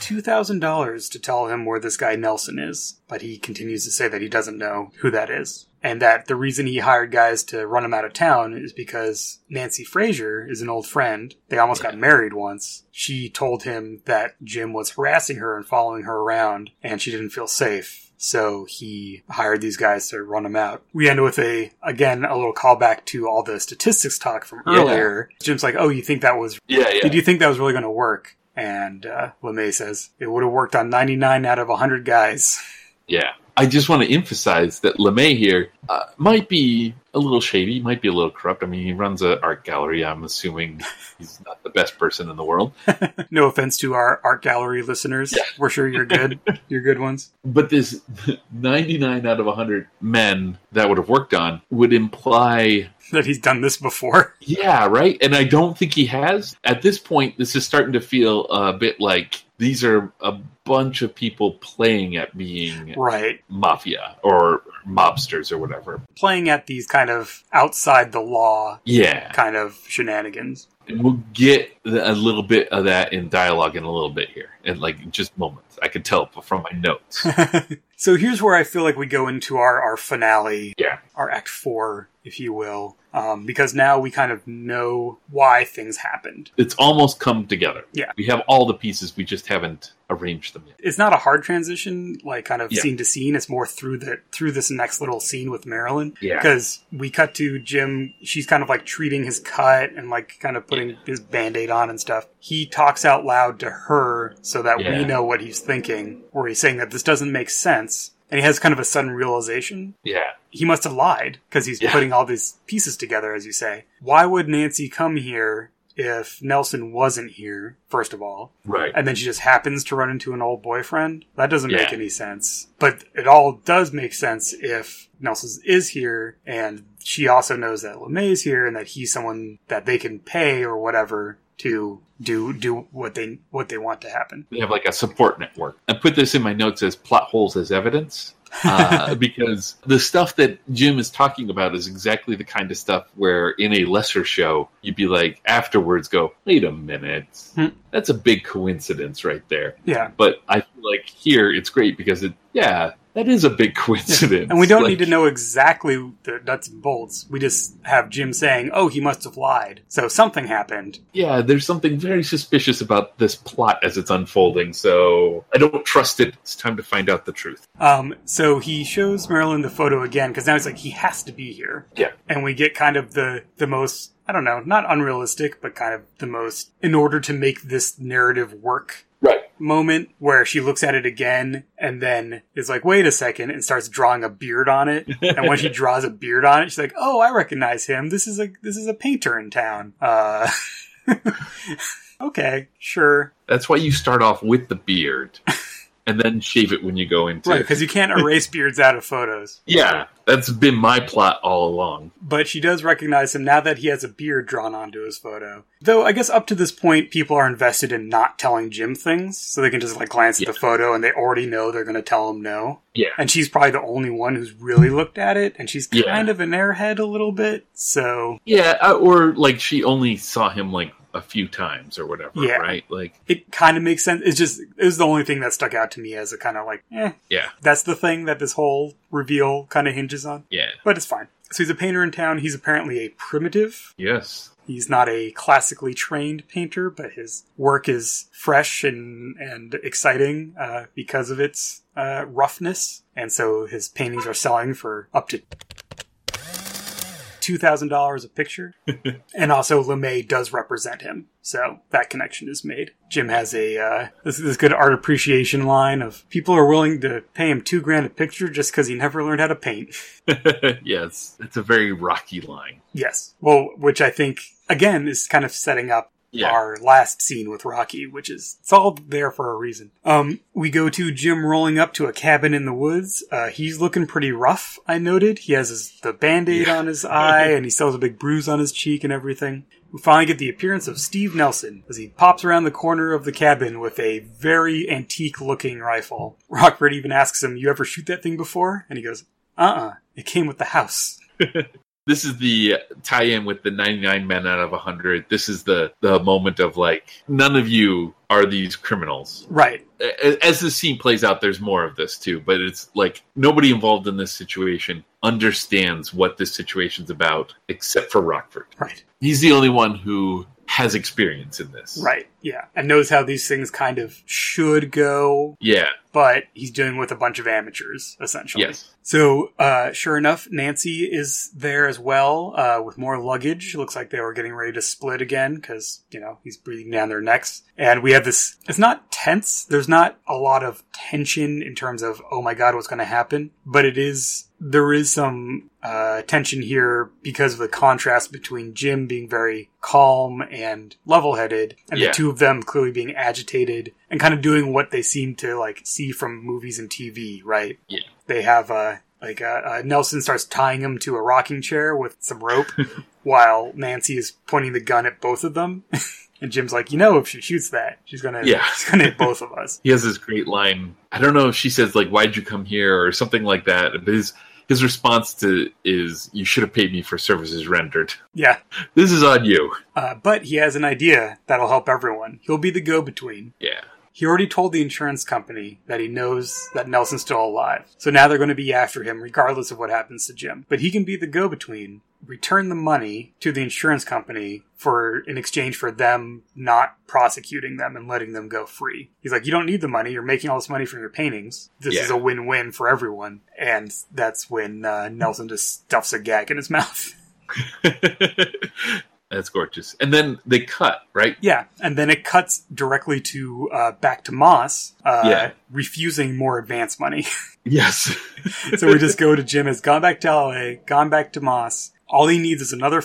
$2,000 to tell him where this guy Nelson is, but he continues to say that he doesn't know who that is. And that the reason he hired guys to run him out of town is because Nancy Fraser is an old friend. They almost got married once. She told him that Jim was harassing her and following her around, and she didn't feel safe. So he hired these guys to run him out. We end with a, again, a little callback to all the statistics talk from Yeah. earlier. Jim's like, oh, you think that was yeah, yeah. did you think that was really going to work? And uh, LeMay says it would have worked on 99 out of 100 guys. Yeah. I just want to emphasize that LeMay here uh, might be a little shady, might be a little corrupt. I mean, he runs an art gallery. I'm assuming he's not the best person in the world. no offense to our art gallery listeners. We're sure you're good. you're good ones. But this 99 out of 100 men that would have worked on would imply, That he's done this before. yeah, right? And I don't think he has. At this point, this is starting to feel a bit like these are a bunch of people playing at being Right. mafia or mobsters or whatever. Playing at these kind of outside the law Yeah. kind of shenanigans. And we'll get a little bit of that in dialogue in a little bit here, in like just moments. I could tell from my notes. so here's where I feel like we go into our, our finale Yeah, our act four, if you will, um, because now we kind of know why things happened. it's almost come together. Yeah. we have all the pieces. We just haven't arranged them yet. It's not a hard transition, like kind of Yeah. scene to scene. It's more through the through this next little scene with Marilyn. Yeah. because we cut to Jim. She's kind of like treating his cut and like kind of putting his band aid on and stuff. He talks out loud to her so that Yeah. we know what he's thinking, where he's saying that this doesn't make sense. And he has kind of a sudden realization Yeah, he must have lied because he's Yeah. putting all these pieces together, as you say. Why would Nancy come here if Nelson wasn't here, first of all? right. And then she just happens to run into an old boyfriend? That doesn't make any sense. But it all does make sense if Nelson is here and she also knows that LeMay is here and that he's someone that they can pay or whatever to do do what they what they want to happen. we have like a support network. I put this in my notes as plot holes as evidence. uh, because the stuff that Jim is talking about is exactly the kind of stuff where in a lesser show you'd be like afterwards go wait a minute Hmm. that's a big coincidence right there Yeah. but I feel like here it's great because it yeah that is a big coincidence And we don't Like, need to know exactly the nuts and bolts. We just have Jim saying, "Oh, he must have lied." So something happened. yeah there's something very suspicious about this plot as it's unfolding so I don't trust it it's time to find out the truth Um, so he shows Marilyn the photo again because now he's like, he has to be here. yeah and we get kind of the the most I don't know, not unrealistic, but kind of the most in order to make this narrative work right moment where she looks at it again and then is like, wait a second, and starts drawing a beard on it. And when she draws a beard on it, she's like, oh, I recognize him. This is a this is a painter in town. Uh Okay, sure. That's why you start off with the beard and then shave it when you go into Right, because you can't erase beards out of photos. Yeah, that's been my plot all along. But she does recognize him now that he has a beard drawn onto his photo. Though I guess up to this point, people are invested in not telling Jim things, so they can just like glance at the photo and they already know they're going to tell him no. Yeah. And she's probably the only one who's really looked at it, and she's Yeah. kind of an airhead a little bit. So Yeah, uh, or like she only saw him like a few times or whatever, Yeah. right? Like, It kind of makes sense. It's just it was the only thing that stuck out to me as a kind of like, eh, yeah, that's the thing that this whole reveal kind of hinges on. yeah, But it's fine. So he's a painter in town. He's apparently a primitive. yes, He's not a classically trained painter, but his work is fresh and and exciting uh, because of its uh, roughness. And so his paintings are selling for up to two thousand dollars a picture. and also LeMay does represent him, so that connection is made. Jim has a uh, this this good art appreciation line of people are willing to pay him two grand a picture just because he never learned how to paint. yes. It's a very rocky line. Yes. Well, which I think again is kind of setting up Yeah. our last scene with Rocky, which is it's all there for a reason. Um, we go to Jim rolling up to a cabin in the woods. Uh, he's looking pretty rough. I noted he has his, the band aid Yeah. on his eye, and he still has a big bruise on his cheek and everything. We finally get the appearance of Steve Nelson as he pops around the corner of the cabin with a very antique looking rifle. Rockford even asks him, You ever shoot that thing before? And he goes, Uh uh it came with the house. This is the tie-in with the 99 men out of 100. This is the the moment of like none of you are these criminals. Right. As the scene plays out, there's more of this too, but it's like nobody involved in this situation understands what this situation's about except for Rockford. Right. He's the only one who has experience in this. Right, yeah. And knows how these things kind of should go, Yeah. but he's dealing with a bunch of amateurs, essentially. Yes. So, uh, sure enough, Nancy is there as well, uh, with more luggage. Looks like they were getting ready to split again, because, you know, he's breathing down their necks. And we have this, it's not tense. There's not a lot of tension in terms of, oh my god, what's going to happen? But it is, there is some, uh, tension here because of the contrast between Jim being very calm and level headed, and Yeah. the two of them clearly being agitated and kind of doing what they seem to, like, see from movies and TV, right? Yeah. they have uh like uh, uh, Nelson starts tying him to a rocking chair with some rope, while Nancy is pointing the gun at both of them. and Jim's like, you know, if she shoots that, she's gonna, Yeah. she's gonna hit both of us. He has this great line. I don't know if she says like "Why'd you come here?" or something like that. But his his response to is, "You should have paid me for services rendered. Yeah, This is on you." uh, but he has an idea that'll help everyone. He'll be the go-between. Yeah. He already told the insurance company that he knows that Nelson's still alive. So now they're going to be after him regardless of what happens to Jim. But he can be the go between, return the money to the insurance company for in exchange for them not prosecuting them and letting them go free. He's like, You don't need the money, you're making all this money from your paintings. This is a win win for everyone. And that's when uh, Nelson just stuffs a gag in his mouth. That's gorgeous. And then they cut, right? Yeah, and then it cuts directly to uh, back to Moss, uh, Yeah. refusing more advance money. Yes. so we just go to Jim has gone back to LA, gone back to Moss. All he needs is another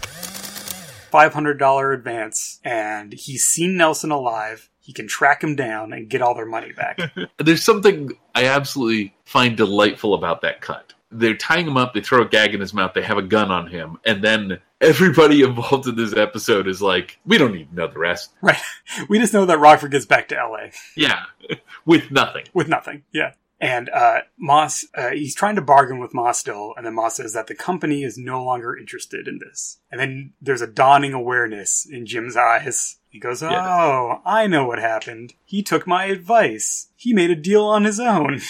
five hundred dollar advance, and he's seen Nelson alive. He can track him down and get all their money back. There's something I absolutely find delightful about that cut. They're tying him up, they throw a gag in his mouth, they have a gun on him, and then everybody involved in this episode is like, we don't need to know the rest. right? We just know that Rockford gets back to LA Yeah. With nothing. with nothing. Yeah. And uh, Moss, uh, he's trying to bargain with Moss still, and then Moss says that the company is no longer interested in this. And then there's a dawning awareness in Jim's eyes. He goes, "Oh, Yeah. I know what happened. He took my advice. He made a deal on his own,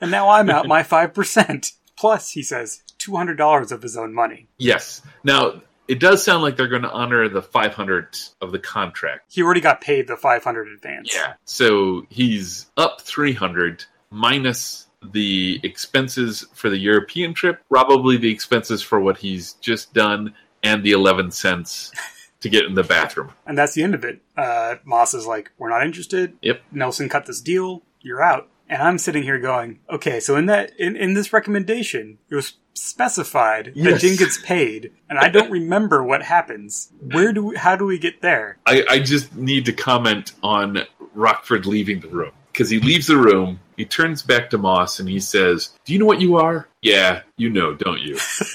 and now I'm out my five percent. Plus, he says two hundred dollars of his own money. Yes. Now, it does sound like they're going to honor the 500 of the contract. He already got paid the five hundred advance. Yeah. So he's up 300 minus the expenses for the European trip, probably the expenses for what he's just done, and the 11 cents to get in the bathroom. And that's the end of it. Uh, Moss is like, "We're not interested." Yep. Nelson cut this deal. You're out. And I'm sitting here going, okay, so in that in, in this recommendation, it was specified that Yes. Jim gets paid, and I don't remember what happens. Where do we, how do we get there? I, I just need to comment on Rockford leaving the room. Because he leaves the room, he turns back to Moss and he says, Do you know what you are? Yeah, you know, don't you?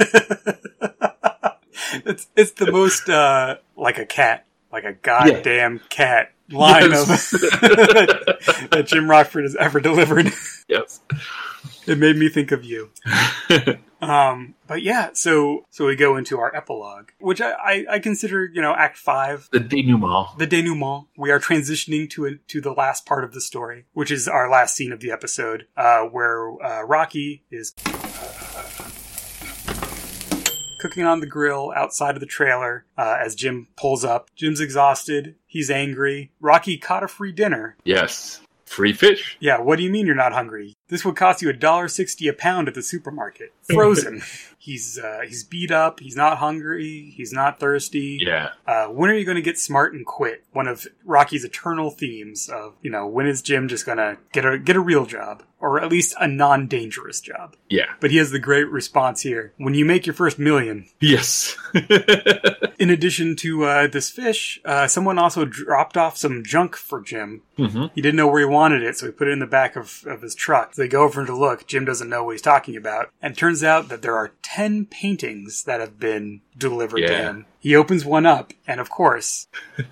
it's it's the most uh, like a cat, like a goddamn cat line Yes. of that Jim Rockford has ever delivered. yes. It made me think of you. Um, but yeah, so so we go into our epilogue, which I, I, I consider you know Act Five, the denouement. the denouement. We are transitioning to a, to the last part of the story, which is our last scene of the episode, uh, where uh, Rocky is cooking on the grill outside of the trailer uh, as Jim pulls up. Jim's exhausted. He's angry. Rocky caught a free dinner. Yes. Free fish. Yeah, what do you mean you're not hungry? This would cost you a dollar sixty a pound at the supermarket, frozen. he's uh, he's beat up. He's not hungry. He's not thirsty. Yeah. Uh, when are you going to get smart and quit? One of Rocky's eternal themes of you know when is Jim just going to get a get a real job or at least a non dangerous job? Yeah. But he has the great response here: when you make your first million. Yes. In addition to uh, this fish, uh, someone also dropped off some junk for Jim. hmm He didn't know where he wanted it, so he put it in the back of, of his truck. So they go over to look. Jim doesn't know what he's talking about. And turns out that there are 10 paintings that have been delivered to him. He opens one up, and of course,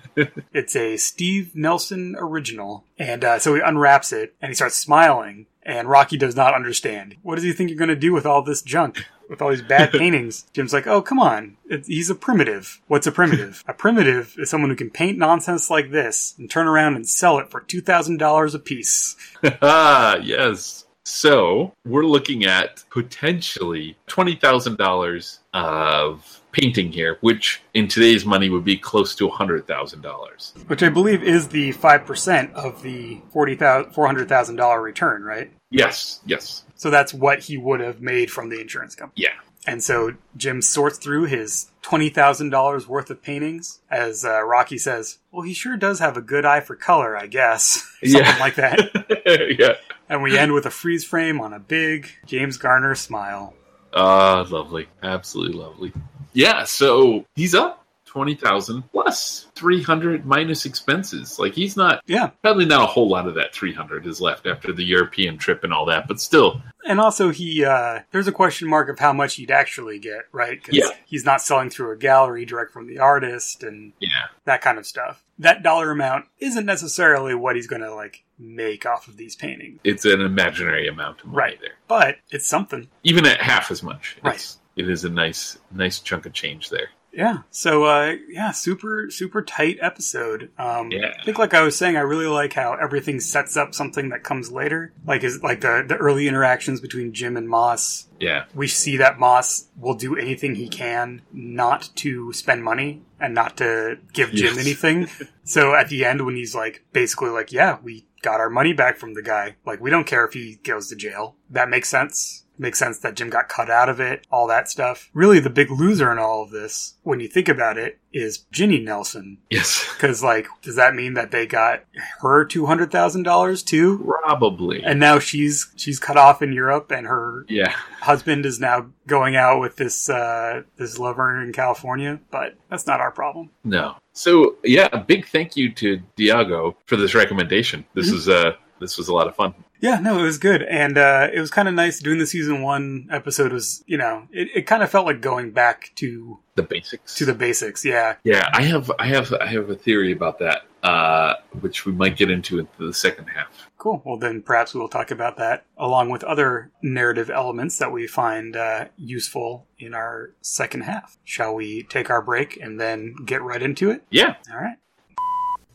it's a Steve Nelson original. And uh, so he unwraps it, and he starts smiling. And Rocky does not understand. What does he think you're going to do with all this junk? With all these bad paintings? Jim's like, oh, come on. It, he's a primitive. What's a primitive? a primitive is someone who can paint nonsense like this and turn around and sell it for $2,000 a piece. ah, yes. So we're looking at potentially twenty thousand dollars of painting here, which in today's money would be close to hundred thousand dollars. Which I believe is the 5% of the $40,000 $400,000 return, right? Yes, yes, So that's what he would have made from the insurance company. yeah, And so Jim sorts through his $20,000 worth of paintings as uh, Rocky says, Well, he sure does have a good eye for color, I guess. Something Yeah. like that. yeah. And we end with a freeze frame on a big James Garner smile. Ah, lovely, absolutely lovely. Yeah, so he's up twenty thousand plus three hundred minus expenses. Like he's not Yeah. probably not a whole lot of that three hundred is left after the European trip and all that, but still, And also, he uh, there's a question mark of how much he'd actually get, right? 'Cause Yeah. he's not selling through a gallery direct from the artist and yeah, that kind of stuff. That dollar amount isn't necessarily what he's going to like make off of these paintings, it's an imaginary amount of money Right. there. but it's something. Even at half as much, Right. it's, it is a nice, nice chunk of change there. Yeah. So, uh, yeah, super, super tight episode. Um, Yeah. I think, like I was saying, I really like how everything sets up something that comes later. Like, is like the the early interactions between Jim and Moss. Yeah, We see that Moss will do anything he can not to spend money and not to give Jim Yes. anything. so at the end, when he's like, basically like, yeah, we got our money back from the guy. Like, we don't care if he goes to jail. That makes sense. Makes sense that Jim got cut out of it, all that stuff. Really, the big loser in all of this, when you think about it, is Ginny Nelson. yes, Because, like, does that mean that they got her two hundred thousand dollars too? probably. And now she's she's cut off in Europe, and her yeah, husband is now going out with this uh, this lover in California. But that's not our problem. no. So yeah, a big thank you to Diago for this recommendation. This Mm-hmm. is uh, this was a lot of fun. Yeah, no, it was good, and uh, it was kind of nice doing the season one episode. Was you know, it, it kind of felt like going back to The basics to the basics. Yeah, Yeah, I have, I have, I have a theory about that, uh, which we might get into in the second half. cool. Well, then perhaps we will talk about that along with other narrative elements that we find uh, useful in our second half. Shall we take our break and then get right into it? Yeah, All right.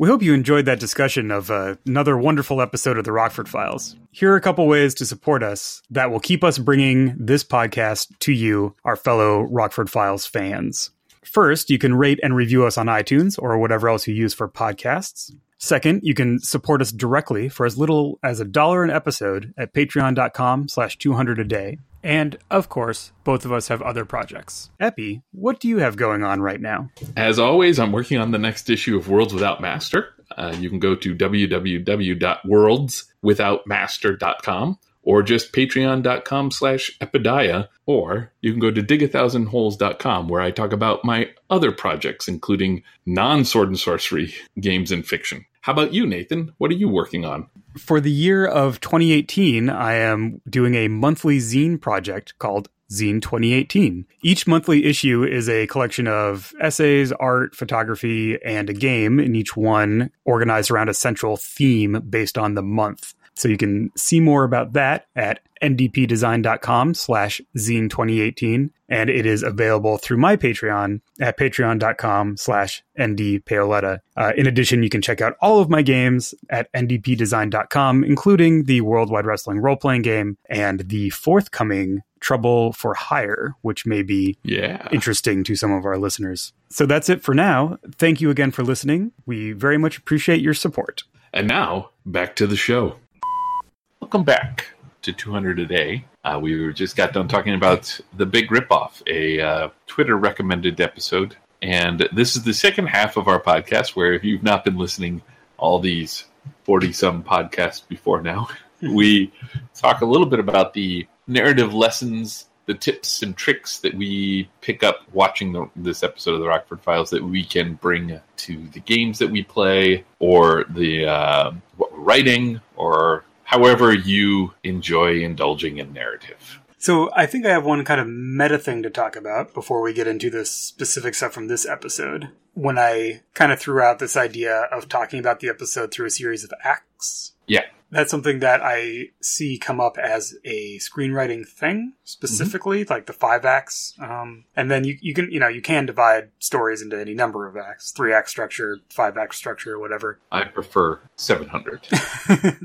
We hope you enjoyed that discussion of uh, another wonderful episode of the Rockford Files. Here are a couple ways to support us that will keep us bringing this podcast to you, our fellow Rockford Files fans. First, you can rate and review us on iTunes or whatever else you use for podcasts. Second, you can support us directly for as little as a dollar an episode at patreon.com slash 200 a day. And, of course, both of us have other projects. Epi, what do you have going on right now? as always, I'm working on the next issue of Worlds Without Master. Uh, you can go to www.worldswithoutmaster.com or just patreon.com slash epidiah, or you can go to digathousandholes.com where I talk about my other projects, including non-sword and sorcery games and fiction. How about you, Nathan? What are you working on? For the year of 2018, I am doing a monthly zine project called Zine 2018. Each monthly issue is a collection of essays, art, photography, and a game, and each one organized around a central theme based on the month. So you can see more about that at ndpdesign.com slash zine 2018 and it is available through my patreon at patreon.com slash ndpaoletta uh, in addition you can check out all of my games at ndpdesign.com including the worldwide wrestling role-playing game and the forthcoming trouble for hire which may be Yeah. interesting to some of our listeners. So that's it for now. Thank you again for listening. We very much appreciate your support. And now, back to the show. Welcome back to 200 a day. Uh, we just got done talking about the big ripoff, a uh, Twitter recommended episode, and this is the second half of our podcast. Where if you've not been listening, all these 40 some podcasts before now, we talk a little bit about the narrative lessons, the tips and tricks that we pick up watching the, this episode of the Rockford Files that we can bring to the games that we play or the uh, writing or however you enjoy indulging in narrative. So I think I have one kind of meta thing to talk about before we get into the specific stuff from this episode. When I kind of threw out this idea of talking about the episode through a series of acts, Yeah. That's something that I see come up as a screenwriting thing specifically, like the five acts. Um, and then you, you can, you know, you can divide stories into any number of acts, three act structure, five act structure, whatever. I prefer 700.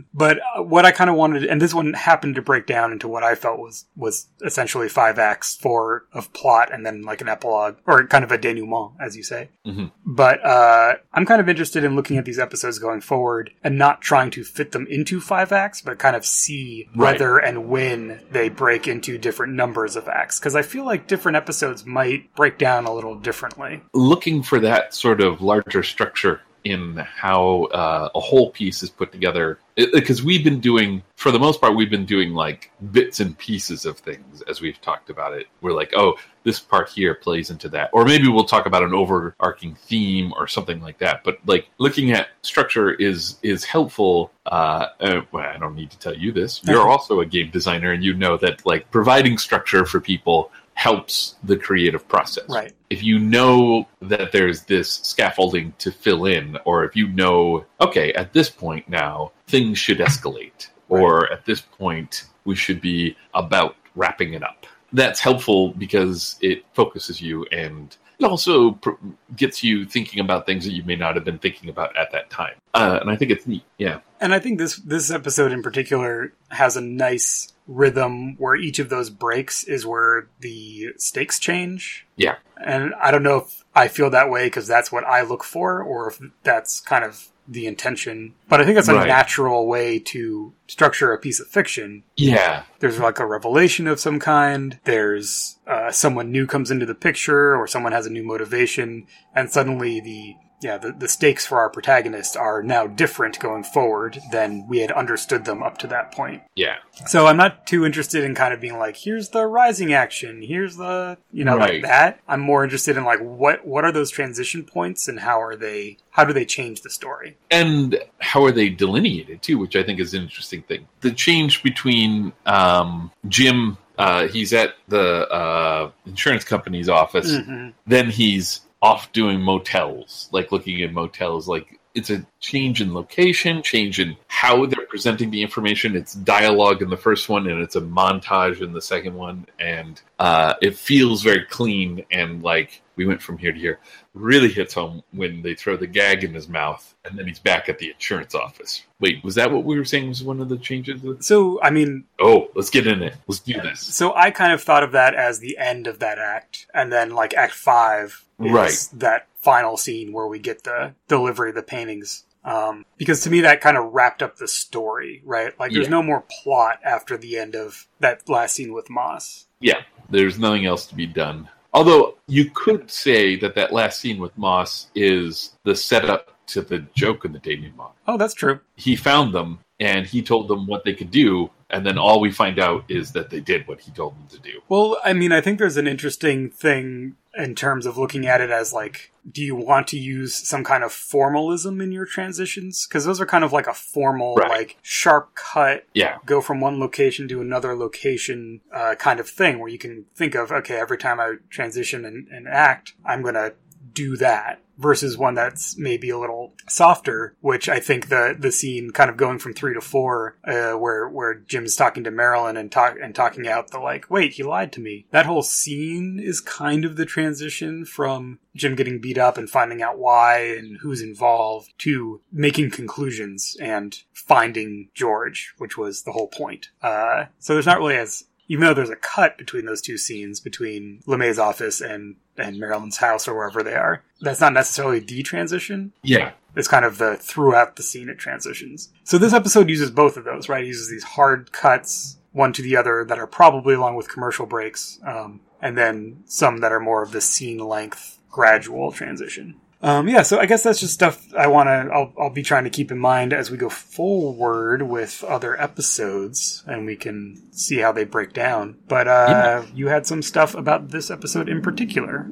but uh, what I kind of wanted, and this one happened to break down into what I felt was was essentially five acts, four of plot, and then like an epilogue or kind of a denouement, as you say. Mhm. But uh, I'm kind of interested in looking at these episodes going forward and not trying to fit them into five acts, but kind of see Right. whether and when they break into different numbers of acts, because I feel like different episodes might break down a little differently. Looking for that sort of larger structure in how uh, a whole piece is put together. Because we've been doing, for the most part, we've been doing like bits and pieces of things as we've talked about it. We're like, oh, this part here plays into that. Or maybe we'll talk about an overarching theme or something like that. But like looking at structure is is helpful. Uh, uh, well, I don't need to tell you this. You're also a game designer, and you know that like providing structure for people helps the creative process Right. if you know that there's this scaffolding to fill in, or if you know, okay, at this point now, things should escalate, or at this point, we should be about wrapping it up. That's helpful because it focuses you and it also pr- gets you thinking about things that you may not have been thinking about at that time. Uh, and I think it's neat. Yeah. And I think this this episode in particular has a nice rhythm where each of those breaks is where the stakes change. Yeah. And I don't know if I feel that way because that's what I look for, or if that's kind of the intention. But I think that's a Right. natural way to structure a piece of fiction. Yeah. There's like a revelation of some kind. There's uh, someone new comes into the picture, or someone has a new motivation, and suddenly the yeah the, the stakes for our protagonist are now different going forward than we had understood them up to that point. Yeah. So I'm not too interested in kind of being like, here's the rising action, here's the you know like that. I'm more interested in like what what are those transition points and how are they how do they change the story? and how are they delineated too which i think is an interesting thing the change between um, jim uh, he's at the uh, insurance company's office Mhm. then he's off doing motels like looking at motels like it's a change in location change in how they're presenting the information. It's dialogue in the first one and it's a montage in the second one and uh, it feels very clean and like we went from here to here really hits home when they throw the gag in his mouth and then he's back at the insurance office wait was that what we were saying was one of the changes So I mean, oh let's get in it let's do this So I kind of thought of that as the end of that act, and then like Act Five is Right. that final scene where we get the delivery of the paintings. Um, because to me that kind of wrapped up the story, right? Like there's Yeah. no more plot after the end of that last scene with Moss. Yeah, there's nothing else to be done. Although you could say that that last scene with Moss is the setup to the joke in the Damien denouement. Oh, that's true. He found them and he told them what they could do, and then all we find out is that they did what he told them to do. Well, I mean, I think there's an interesting thing in terms of looking at it as like, do you want to use some kind of formalism in your transitions? Because those are kind of like a formal, Right. like sharp cut Yeah, go from one location to another location uh, kind of thing where you can think of okay every time i transition and, and act i'm going to do that versus one that's maybe a little softer, which I think the the scene kind of going from three to four, uh, where where Jim's talking to Marilyn and talk and talking out the like, wait, he lied to me. That whole scene is kind of the transition from Jim getting beat up and finding out why and who's involved to making conclusions and finding George, which was the whole point. Uh, so there's not really as even though there's a cut between those two scenes between LeMay's office and and Marilyn's house or wherever they are, that's not necessarily the transition. Yeah. It's kind of the throughout the scene it transitions. So this episode uses both of those, right? It uses these hard cuts one to the other that are probably along with commercial breaks, um, and then some that are more of the scene length gradual transition. Um, yeah, so I guess that's just stuff I want to. I'll, I'll be trying to keep in mind as we go forward with other episodes, and we can see how they break down. But uh, Yeah. you had some stuff about this episode in particular.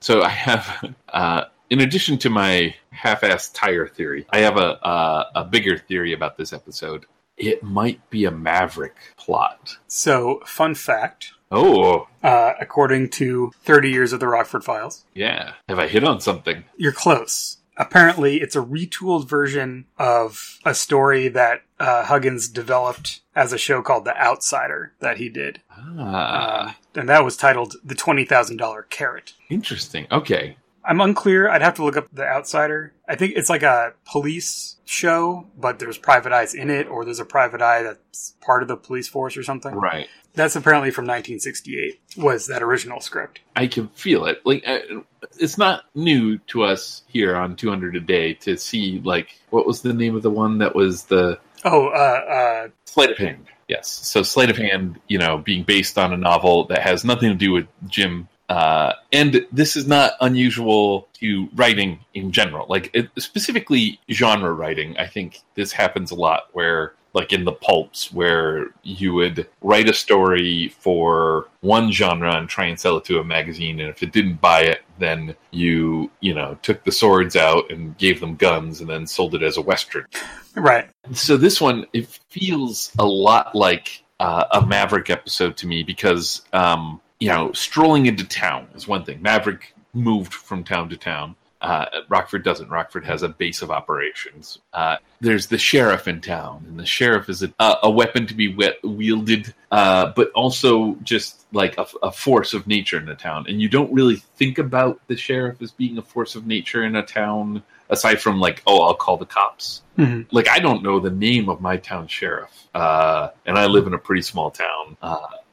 So I have, uh, in addition to my half-assed tire theory, I have a a, a bigger theory about this episode. It might be a Maverick plot. So, fun fact: Oh, uh, according to 30 Years of the Rockford Files, yeah. Have I hit on something? you're close. Apparently, it's a retooled version of a story that uh, Huggins developed as a show called The Outsider that he did. Ah, Uh, and that was titled The $20,000 Carrot. interesting. Okay. I'm unclear. I'd have to look up The Outsider. I think it's like a police show, but there's private eyes in it, or there's a private eye that's part of the police force or something. Right. That's apparently from 1968, was that original script. I can feel it. Like uh, it's not new to us here on 200 a day to see like what was the name of the one that was the Oh, uh, uh, Sleight of Hand. Yes. So Sleight of Hand, you know, being based on a novel that has nothing to do with Jim. Uh, and this is not unusual to writing in general. Like it, specifically genre writing, I think this happens a lot where like in the pulps where you would write a story for one genre and try and sell it to a magazine and if it didn't buy it then you you know took the swords out and gave them guns and then sold it as a western right. so this one it feels a lot like uh, a Maverick episode to me because um, you know strolling into town is one thing. Maverick moved from town to town. Uh, Rockford doesn't. Rockford has a base of operations. Uh, there's the sheriff in town, and the sheriff is a, a, a weapon to be we- wielded, uh, but also just like a, a force of nature in the town. And you don't really think about the sheriff as being a force of nature in a town, aside from like, oh, I'll call the cops Mhm. like I don't know the name of my town sheriff, uh, and I live in a pretty small town.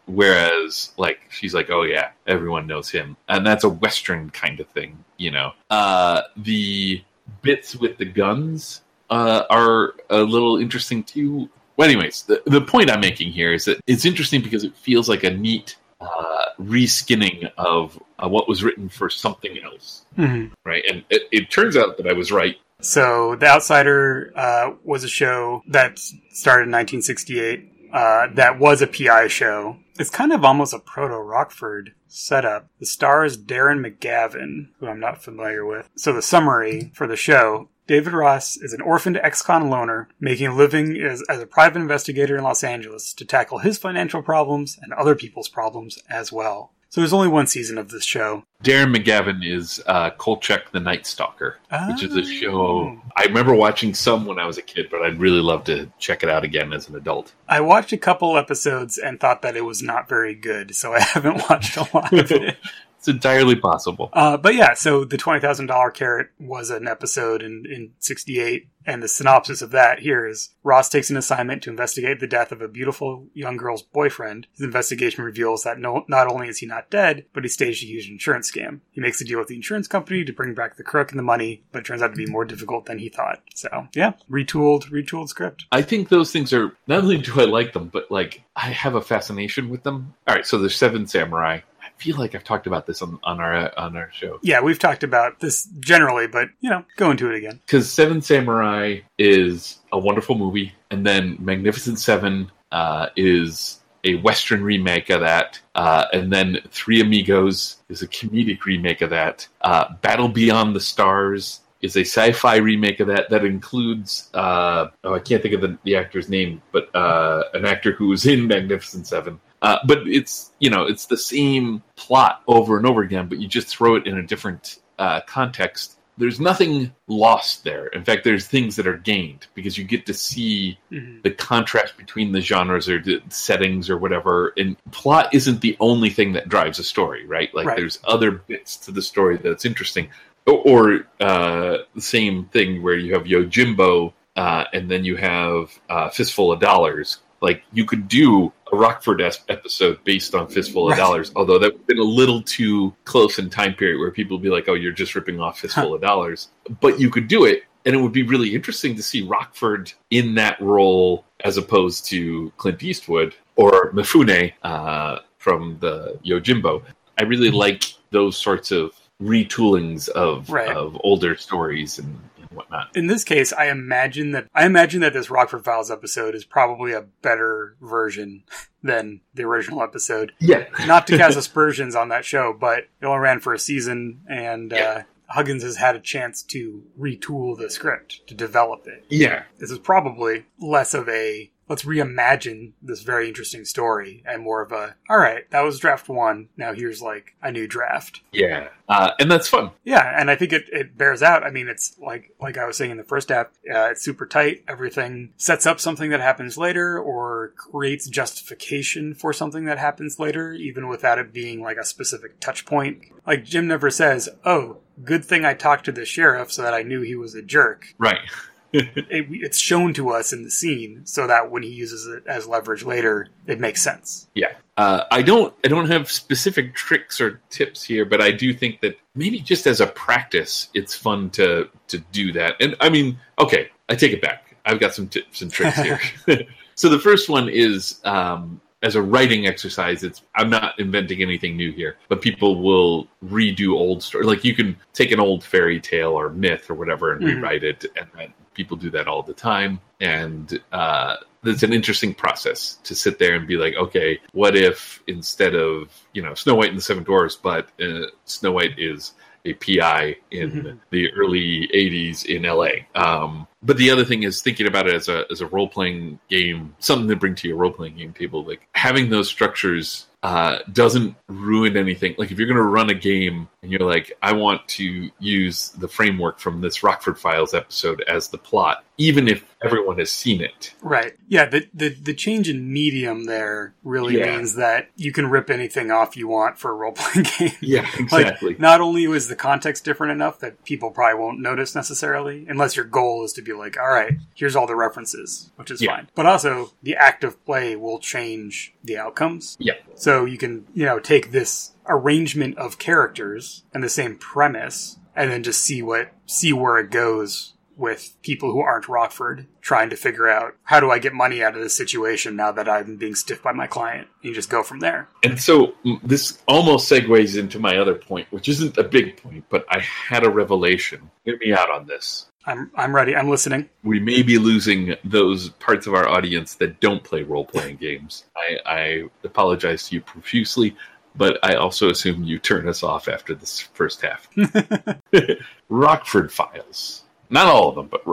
Whereas, like, she's like, oh yeah, everyone knows him, and that's a Western kind of thing, you know. Uh, the bits with the guns uh, are a little interesting too. Well, anyways, the the point I'm making here is that it's interesting because it feels like a neat uh, reskinning of uh, what was written for something else, Mhm. right? And it, it turns out that I was right. So, The Outsider uh, was a show that started in 1968. Uh, that was a PI show. It's kind of almost a proto Rockford setup. The star is Darren McGavin, who I'm not familiar with. So, the summary for the show David Ross is an orphaned ex con loner making a living as, as a private investigator in Los Angeles to tackle his financial problems and other people's problems as well. So, there's only one season of this show. Darren McGavin is uh, Kolchak the Night Stalker, which is a show Oh. I remember watching some when I was a kid, but I'd really love to check it out again as an adult. I watched a couple episodes and thought that it was not very good, so I haven't watched a lot of it. It's entirely possible. Uh, but yeah, so the twenty thousand dollar carrot was an episode in in '68, and the synopsis of that here is: Ross takes an assignment to investigate the death of a beautiful young girl's boyfriend. His investigation reveals that no, not only is he not dead, but he staged a huge insurance scam. He makes a deal with the insurance company to bring back the crook and the money, but it turns out to be more difficult than he thought. So yeah, retooled, retooled script. I think those things are not only do I like them, but like I have a fascination with them. All right, so there's Seven Samurai. I feel like I've talked about this on, on our on our show. Yeah, we've talked about this generally, but you know, go into it again. because Seven Samurai is a wonderful movie, and then Magnificent Seven uh, is a Western remake of that, uh, and then Three Amigos is a comedic remake of that. Uh, Battle Beyond the Stars is a sci-fi remake of that that includes uh, oh I can't think of the, the actor's name, but uh, an actor who was in Magnificent Seven. Uh, but it's you know it's the same plot over and over again, but you just throw it in a different uh, context, there's nothing lost there. In fact, there's things that are gained because you get to see Mhm. the contrast between the genres or the settings or whatever. And plot isn't the only thing that drives a story, right? Like Right. there's other bits to the story that's interesting. Or, or uh, the same thing where you have Yojimbo uh, and then you have uh, Fistful of Dollars. Like you could do a Rockford episode based on Fistful of Right. Dollars, although that would have been a little too close in time period where people would be like, "Oh, you're just ripping off Fistful of Dollars." But you could do it, and it would be really interesting to see Rockford in that role as opposed to Clint Eastwood or Mifune uh, from the Yojimbo. I really like those sorts of retoolings of Right. of older stories and whatnot. In this case, I imagine that I imagine that this Rockford Files episode is probably a better version than the original episode. Yeah, Not to cast aspersions on that show, but it only ran for a season, and Yeah. uh, Huggins has had a chance to retool the script to develop it. yeah, This is probably less of a let's reimagine this very interesting story and more of a all right, that was draft one. Now here's like a new draft. yeah, uh, and that's fun. Yeah, and I think it, it bears out. I mean, it's like like I was saying in the first app, uh, it's super tight. Everything sets up something that happens later, or creates justification for something that happens later, even without it being like a specific touch point. Like Jim never says, "Oh, good thing I talked to the sheriff so that I knew he was a jerk." Right. It, it's shown to us in the scene so that when he uses it as leverage later, it makes sense. Yeah. Uh, I don't I don't have specific tricks or tips here, but I do think that maybe just as a practice, it's fun to to do that. And I mean, okay, I take it back. I've got some tips and tricks here. so the first one is um, as a writing exercise. It's I'm not inventing anything new here, but people will redo old stories. Like you can take an old fairy tale or myth or whatever and Mhm. rewrite it, and then people do that all the time. And uh, it's an interesting process to sit there and be like, okay, what if instead of you know Snow White and the Seven Dwarfs, but uh, Snow White is a PI in Mhm. the early '80s in LA. Um, but the other thing is thinking about it as a as a role playing game, something to bring to your role playing game table. Like having those structures uh, doesn't ruin anything. Like if you're going to run a game and you're like, I want to use the framework from this Rockford Files episode as the plot, even if everyone has seen it. Right. Yeah, the, the the change in medium there really Yeah. means that you can rip anything off you want for a role playing game. Yeah, Like, not only was the context different enough that people probably won't notice necessarily, unless your goal is to be like, all right, here's all the references, which is Yeah. fine. But also, the act of play will change the outcomes. Yeah. So you can, you know, take this arrangement of characters and the same premise and then just see what, see where it goes with people who aren't Rockford trying to figure out how do I get money out of this situation now that I'm being stiffed by my client. You just go from there. And so this almost segues into my other point, which isn't a big point, but I had a revelation. Hear me out on this. I'm, I'm ready. I'm listening. We may be losing those parts of our audience that don't play role playing games. I, I apologize to you profusely, but I also assume you turn us off after this first half. Rockford Files. Not all of them, but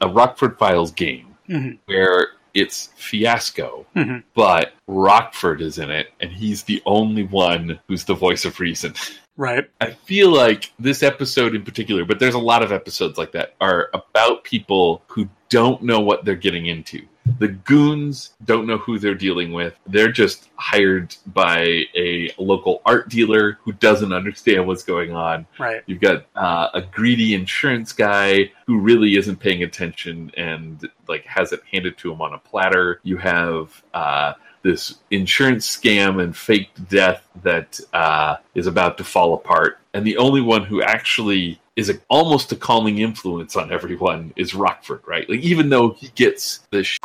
a Rockford Files game Mhm. where it's fiasco, Mhm. but Rockford is in it, and he's the only one who's the voice of reason. Right. I feel like this episode in particular, but there's a lot of episodes like that, are about people who don't know what they're getting into. The goons don't know who they're dealing with. They're just hired by a local art dealer who doesn't understand what's going on. Right. You've got uh, a greedy insurance guy who really isn't paying attention and like has it handed to him on a platter. You have uh, this insurance scam and faked death that uh, is about to fall apart, and the only one who actually is a, almost a calming influence on everyone is Rockford, right? Like even though he gets the sh-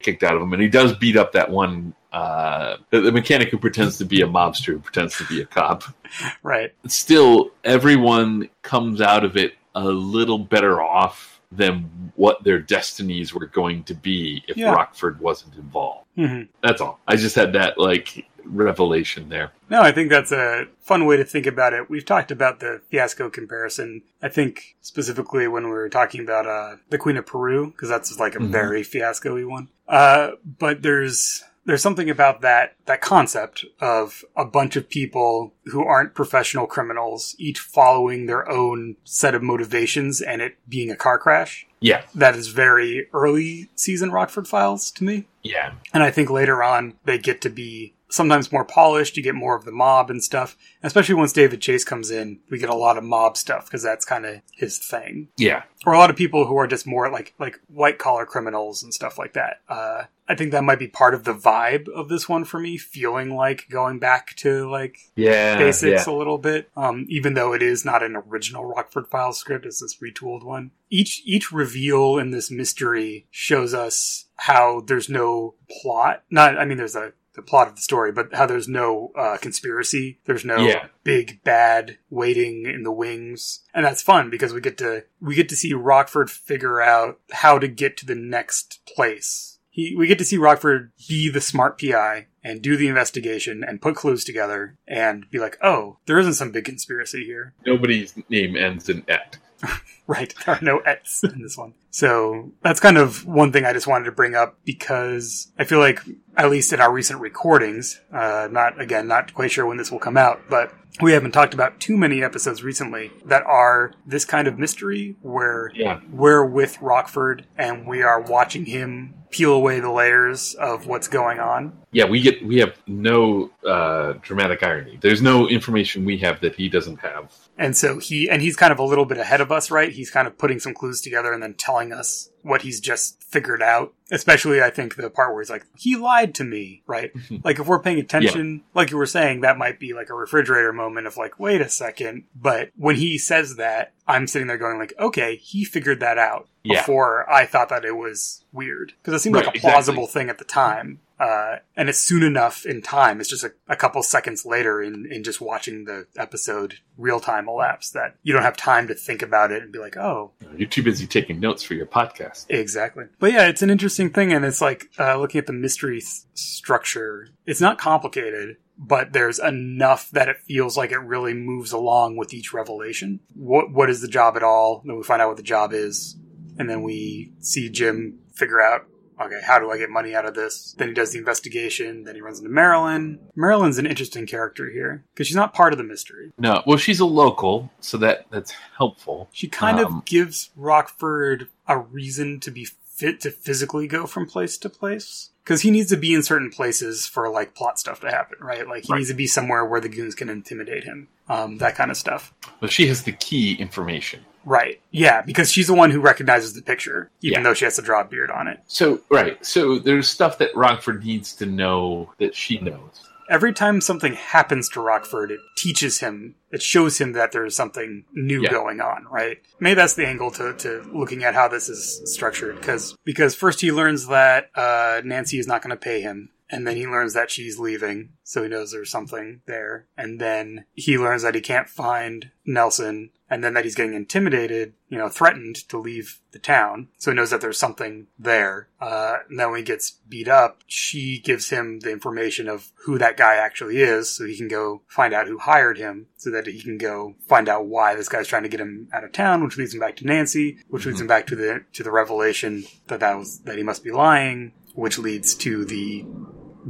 kicked out of him, and he does beat up that one. Uh, the, the mechanic who pretends to be a mobster who pretends to be a cop Right. still everyone comes out of it a little better off than what their destinies were going to be if Yeah. Rockford wasn't involved. hmm That's all. I just had that like revelation there. No, I think that's a fun way to think about it. We've talked about the fiasco comparison. I think specifically when we were talking about uh, the Queen of Peru, because that's like a Mhm. very fiasco-y one. Uh, but there's there's something about that that concept of a bunch of people who aren't professional criminals, each following their own set of motivations, and it being a car crash. Yeah, That is very early season Rockford Files to me. yeah, And I think later on they get to be sometimes more polished. You get more of the mob and stuff. Especially once David Chase comes in, we get a lot of mob stuff because that's kind of his thing. yeah. Or a lot of people who are just more like like white collar criminals and stuff like that. Uh, I think that might be part of the vibe of this one for me, feeling like going back to like Yeah, basics yeah. a little bit. Um, even though it is not an original Rockford Files script, it's this retooled one. Each each reveal in this mystery shows us how there's no plot. Not, I mean, there's a the plot of the story, but how there's no uh, conspiracy. There's no Yeah. big bad waiting in the wings, and that's fun because we get to we get to see Rockford figure out how to get to the next place. He, we get to see Rockford be the smart PI and do the investigation and put clues together and be like, oh, there isn't some big conspiracy here. Nobody's name ends in et. Right. There are no ets in this one. So that's kind of one thing I just wanted to bring up because I feel like, at least in our recent recordings, uh, not, again, not quite sure when this will come out, but we haven't talked about too many episodes recently that are this kind of mystery where Yeah, we're with Rockford and we are watching him peel away the layers of what's going on. yeah. We get we have no uh, dramatic irony. There's no information we have that he doesn't have. And so he, and he's kind of a little bit ahead of us, right? He's kind of putting some clues together and then telling us what he's just figured out. Especially, I think the part where he's like, he lied to me, right? Mm-hmm. like, if we're paying attention, like you were saying, that might be like a refrigerator moment of like, wait a second. But when he says that, I'm sitting there going like, okay, he figured that out Yeah. before I thought that it was weird. Because it seemed Right, like a exactly. plausible thing at the time. Uh, and it's soon enough in time. It's just a, a couple seconds later in, in just watching the episode real time elapse that you don't have time to think about it and be like, oh, You're too busy taking notes for your podcast. exactly. But yeah, it's an interesting thing. And it's like uh, looking at the mystery structure, it's not complicated. But there's enough that it feels like it really moves along with each revelation. What what is the job at all? Then we find out what the job is, and then we see Jim figure out okay, how do I get money out of this? Then he does the investigation. Then he runs into Marilyn. Marilyn's an interesting character here because she's not part of the mystery. No, well, she's a local, so that that's helpful. She kind Um, of gives Rockford a reason to be fit to physically go from place to place because he needs to be in certain places for like plot stuff to happen, right? Like he Right. needs to be somewhere where the goons can intimidate him, um, that kind of stuff. But she has the key information. Right? Yeah, because she's the one who recognizes the picture, even Yeah. though she has to draw a beard on it. So right, so there's stuff that Rockford needs to know that she knows. every time something happens to Rockford, it teaches him, it shows him that there's something new Yeah. going on, right? Maybe that's the angle to, to looking at how this is structured, because because first he learns that uh, Nancy is not going to pay him, and then he learns that she's leaving, so he knows there's something there, and then he learns that he can't find Nelson, and then that he's getting intimidated, you know, threatened to leave the town, so he knows that there's something there. Uh, and then when he gets beat up, she gives him the information of who that guy actually is, so he can go find out who hired him, so that he can go find out why this guy's trying to get him out of town, which leads him back to Nancy, which leads him back to the to the revelation that that was that he must be lying, which leads to the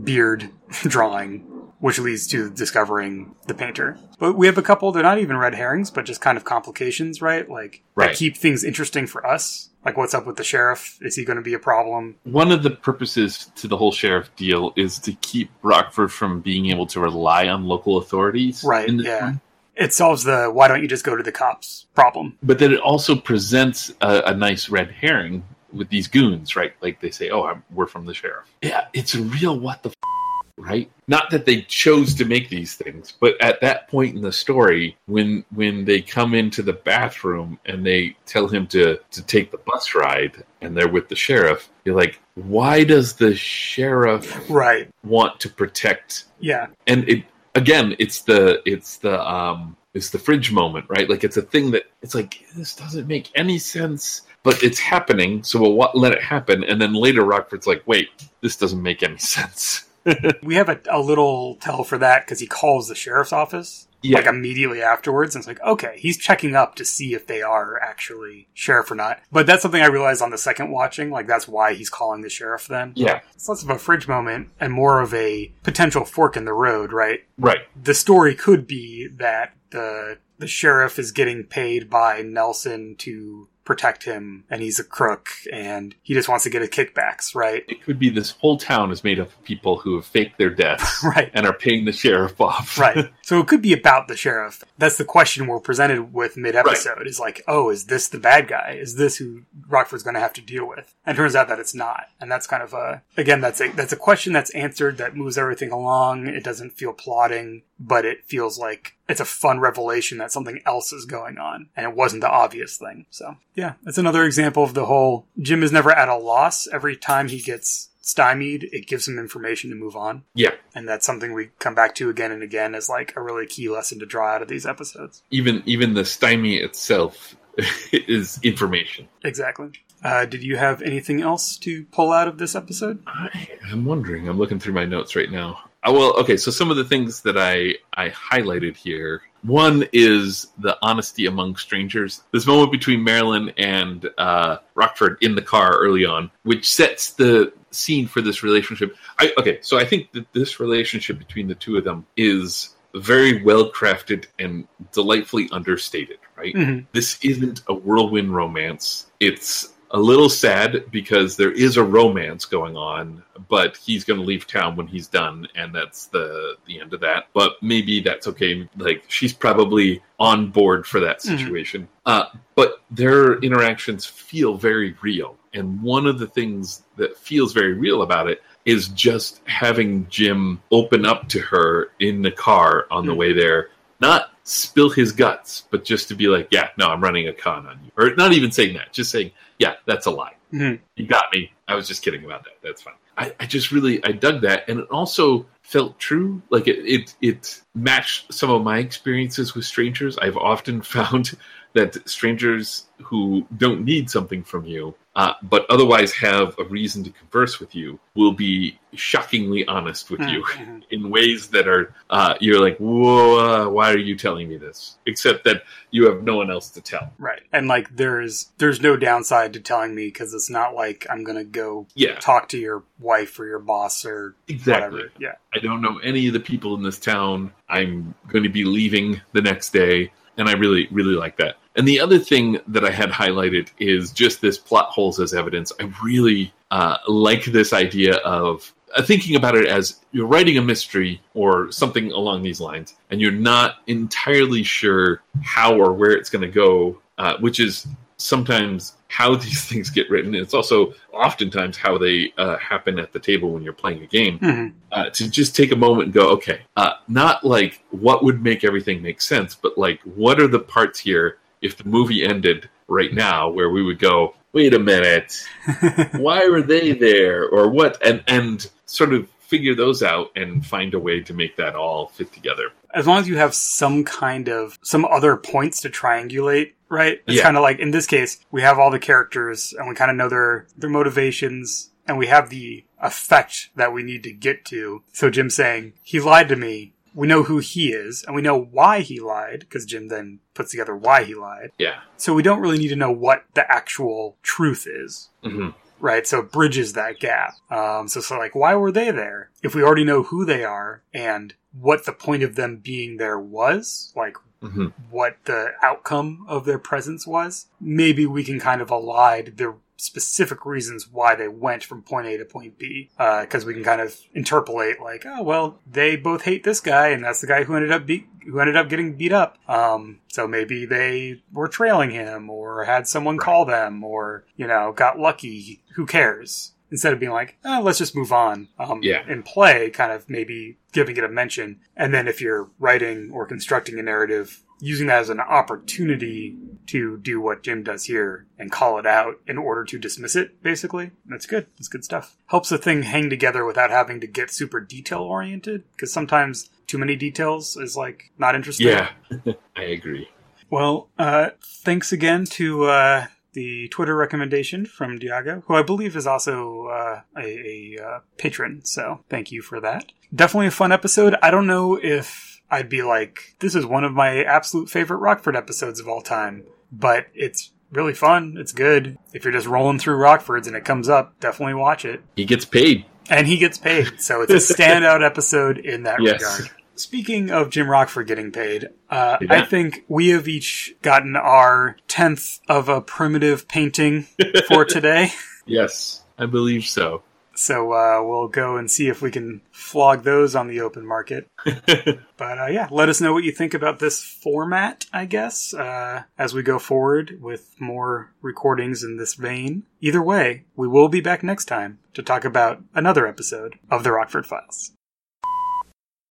beard drawing, which leads to discovering the painter. But we have a couple, they're not even red herrings, but just kind of complications, right? Like, Right. that keep things interesting for us. Like, what's up with the sheriff? Is he going to be a problem? One of the purposes to the whole sheriff deal is to keep Rockford from being able to rely on local authorities. Right, yeah. town. It solves the why don't you just go to the cops problem. But then it also presents a, a nice red herring with these goons, right? Like they say, "Oh, I'm, we're from the sheriff." Yeah, it's a real what the f- right? Not that they chose to make these things, but at that point in the story, when when they come into the bathroom and they tell him to to take the bus ride, and they're with the sheriff, you're like, why does the sheriff Right. want to protect Yeah. and it again it's the it's the um it's the fridge moment right like it's a thing that it's like this doesn't make any sense but it's happening so we'll let it happen and then later rockford's like wait this doesn't make any sense We have a, a little tell for that because he calls the sheriff's office Yeah. like immediately afterwards. And it's like, okay, he's checking up to see if they are actually sheriff or not. But that's something I realized on the second watching. Like that's why he's calling the sheriff then. Yeah. It's less of a fridge moment and more of a potential fork in the road, right? Right. The story could be that the the sheriff is getting paid by Nelson to protect him and he's a crook and he just wants to get his kickbacks, right? It could be this whole town is made up of people who have faked their deaths Right. and are paying the sheriff off. Right. So it could be about the sheriff. That's the question we're presented with mid episode is like, oh, is this the bad guy? Is this who Rockford's going to have to deal with? And it turns out that it's not. And that's kind of a, again, that's a, that's a question that's answered that moves everything along. It doesn't feel plotting, but it feels like it's a fun revelation that something else is going on and it wasn't the obvious thing. So yeah, that's another example of the whole Jim is never at a loss. Every time he gets stymied, it gives him information to move on Yeah. and that's something we come back to again and again as like a really key lesson to draw out of these episodes. Even even the stymie itself is information. Exactly. Uh, did you have anything else to pull out of this episode? I am wondering. I'm looking through my notes right now. Well, okay. So some of the things that I I highlighted here. One is the honesty among strangers. This moment between Marilyn and uh, Rockford in the car early on, which sets the scene for this relationship. I, okay, so I think that this relationship between the two of them is very well crafted and delightfully understated. Right? Mhm. this isn't a whirlwind romance. It's a little sad because there is a romance going on, but he's going to leave town when he's done, and that's the the end of that. But maybe that's okay. Like she's probably on board for that Mhm. situation. Uh, but their interactions feel very real, and one of the things that feels very real about it is just having Jim open up to her in the car on the Mhm. way there not spill his guts, but just to be like, yeah, no, I'm running a con on you. Or not even saying that, just saying, yeah, that's a lie. Mhm. You got me. I was just kidding about that. That's fine. I, I just really, I dug that. And it also felt true. Like it, it, it matched some of my experiences with strangers. I've often found that strangers who don't need something from you, uh, but otherwise have a reason to converse with you, will be shockingly honest with you Mhm. in ways that are uh, you're like, whoa, why are you telling me this? Except that you have no one else to tell. Right. And like there's there's no downside to telling me because it's not like I'm gonna go Yeah, talk to your wife or your boss or exactly. whatever. Yeah. I don't know any of the people in this town. I'm going to be leaving the next day, and I really, really like that. And the other thing that I had highlighted is just this plot holes as evidence. I really uh, like this idea of uh, thinking about it as you're writing a mystery or something along these lines, and you're not entirely sure how or where it's going to go, uh, which is sometimes how these things get written. It's also oftentimes how they uh, happen at the table when you're playing a game Mhm. uh, to just take a moment and go, okay, uh, not like what would make everything make sense, but like what are the parts here if the movie ended right now where we would go, wait a minute, why were they there or what, and and sort of figure those out and find a way to make that all fit together. As long as you have some kind of some other points to triangulate, right? It's Yeah. kind of like in this case, we have all the characters and we kind of know their their motivations and we have the effect that we need to get to. So Jim saying, "He lied to me." We know who he is and we know why he lied because Jim then puts together why he lied. Yeah. So we don't really need to know what the actual truth is. hmm right? So it bridges that gap. Um, so, so like, why were they there? If we already know who they are and what the point of them being there was, like hmm what the outcome of their presence was, maybe we can kind of elide the specific reasons why they went from point A to point B. Because we can kind of interpolate, like, oh well, they both hate this guy, and that's the guy who ended up beat who ended up getting beat up. Um, so maybe they were trailing him, or had someone call them, or you know, got lucky. Who cares? Instead of being like, oh, let's just move on um, Yeah. and play, kind of maybe giving it a mention. And then if you're writing or constructing a narrative, using that as an opportunity to do what Jim does here and call it out in order to dismiss it, basically. That's good. That's good stuff. Helps the thing hang together without having to get super detail oriented, because sometimes too many details is like not interesting. Yeah. I agree. Well, uh, thanks again to uh, the Twitter recommendation from Diago, who I believe is also uh, a, a uh, patron. So thank you for that. Definitely a fun episode. I don't know if I'd be like, this is one of my absolute favorite Rockford episodes of all time. But it's really fun. It's good. If you're just rolling through Rockfords and it comes up, definitely watch it. He gets paid. And he gets paid. So it's a standout episode in that Yes. regard. Speaking of Jim Rockford getting paid, uh, Yeah. I think we have each gotten our tenth of a primitive painting for today. Yes, I believe so. So uh, we'll go and see if we can flog those on the open market. But uh, yeah, let us know what you think about this format, I guess, uh, as we go forward with more recordings in this vein. Either way, we will be back next time to talk about another episode of the Rockford Files.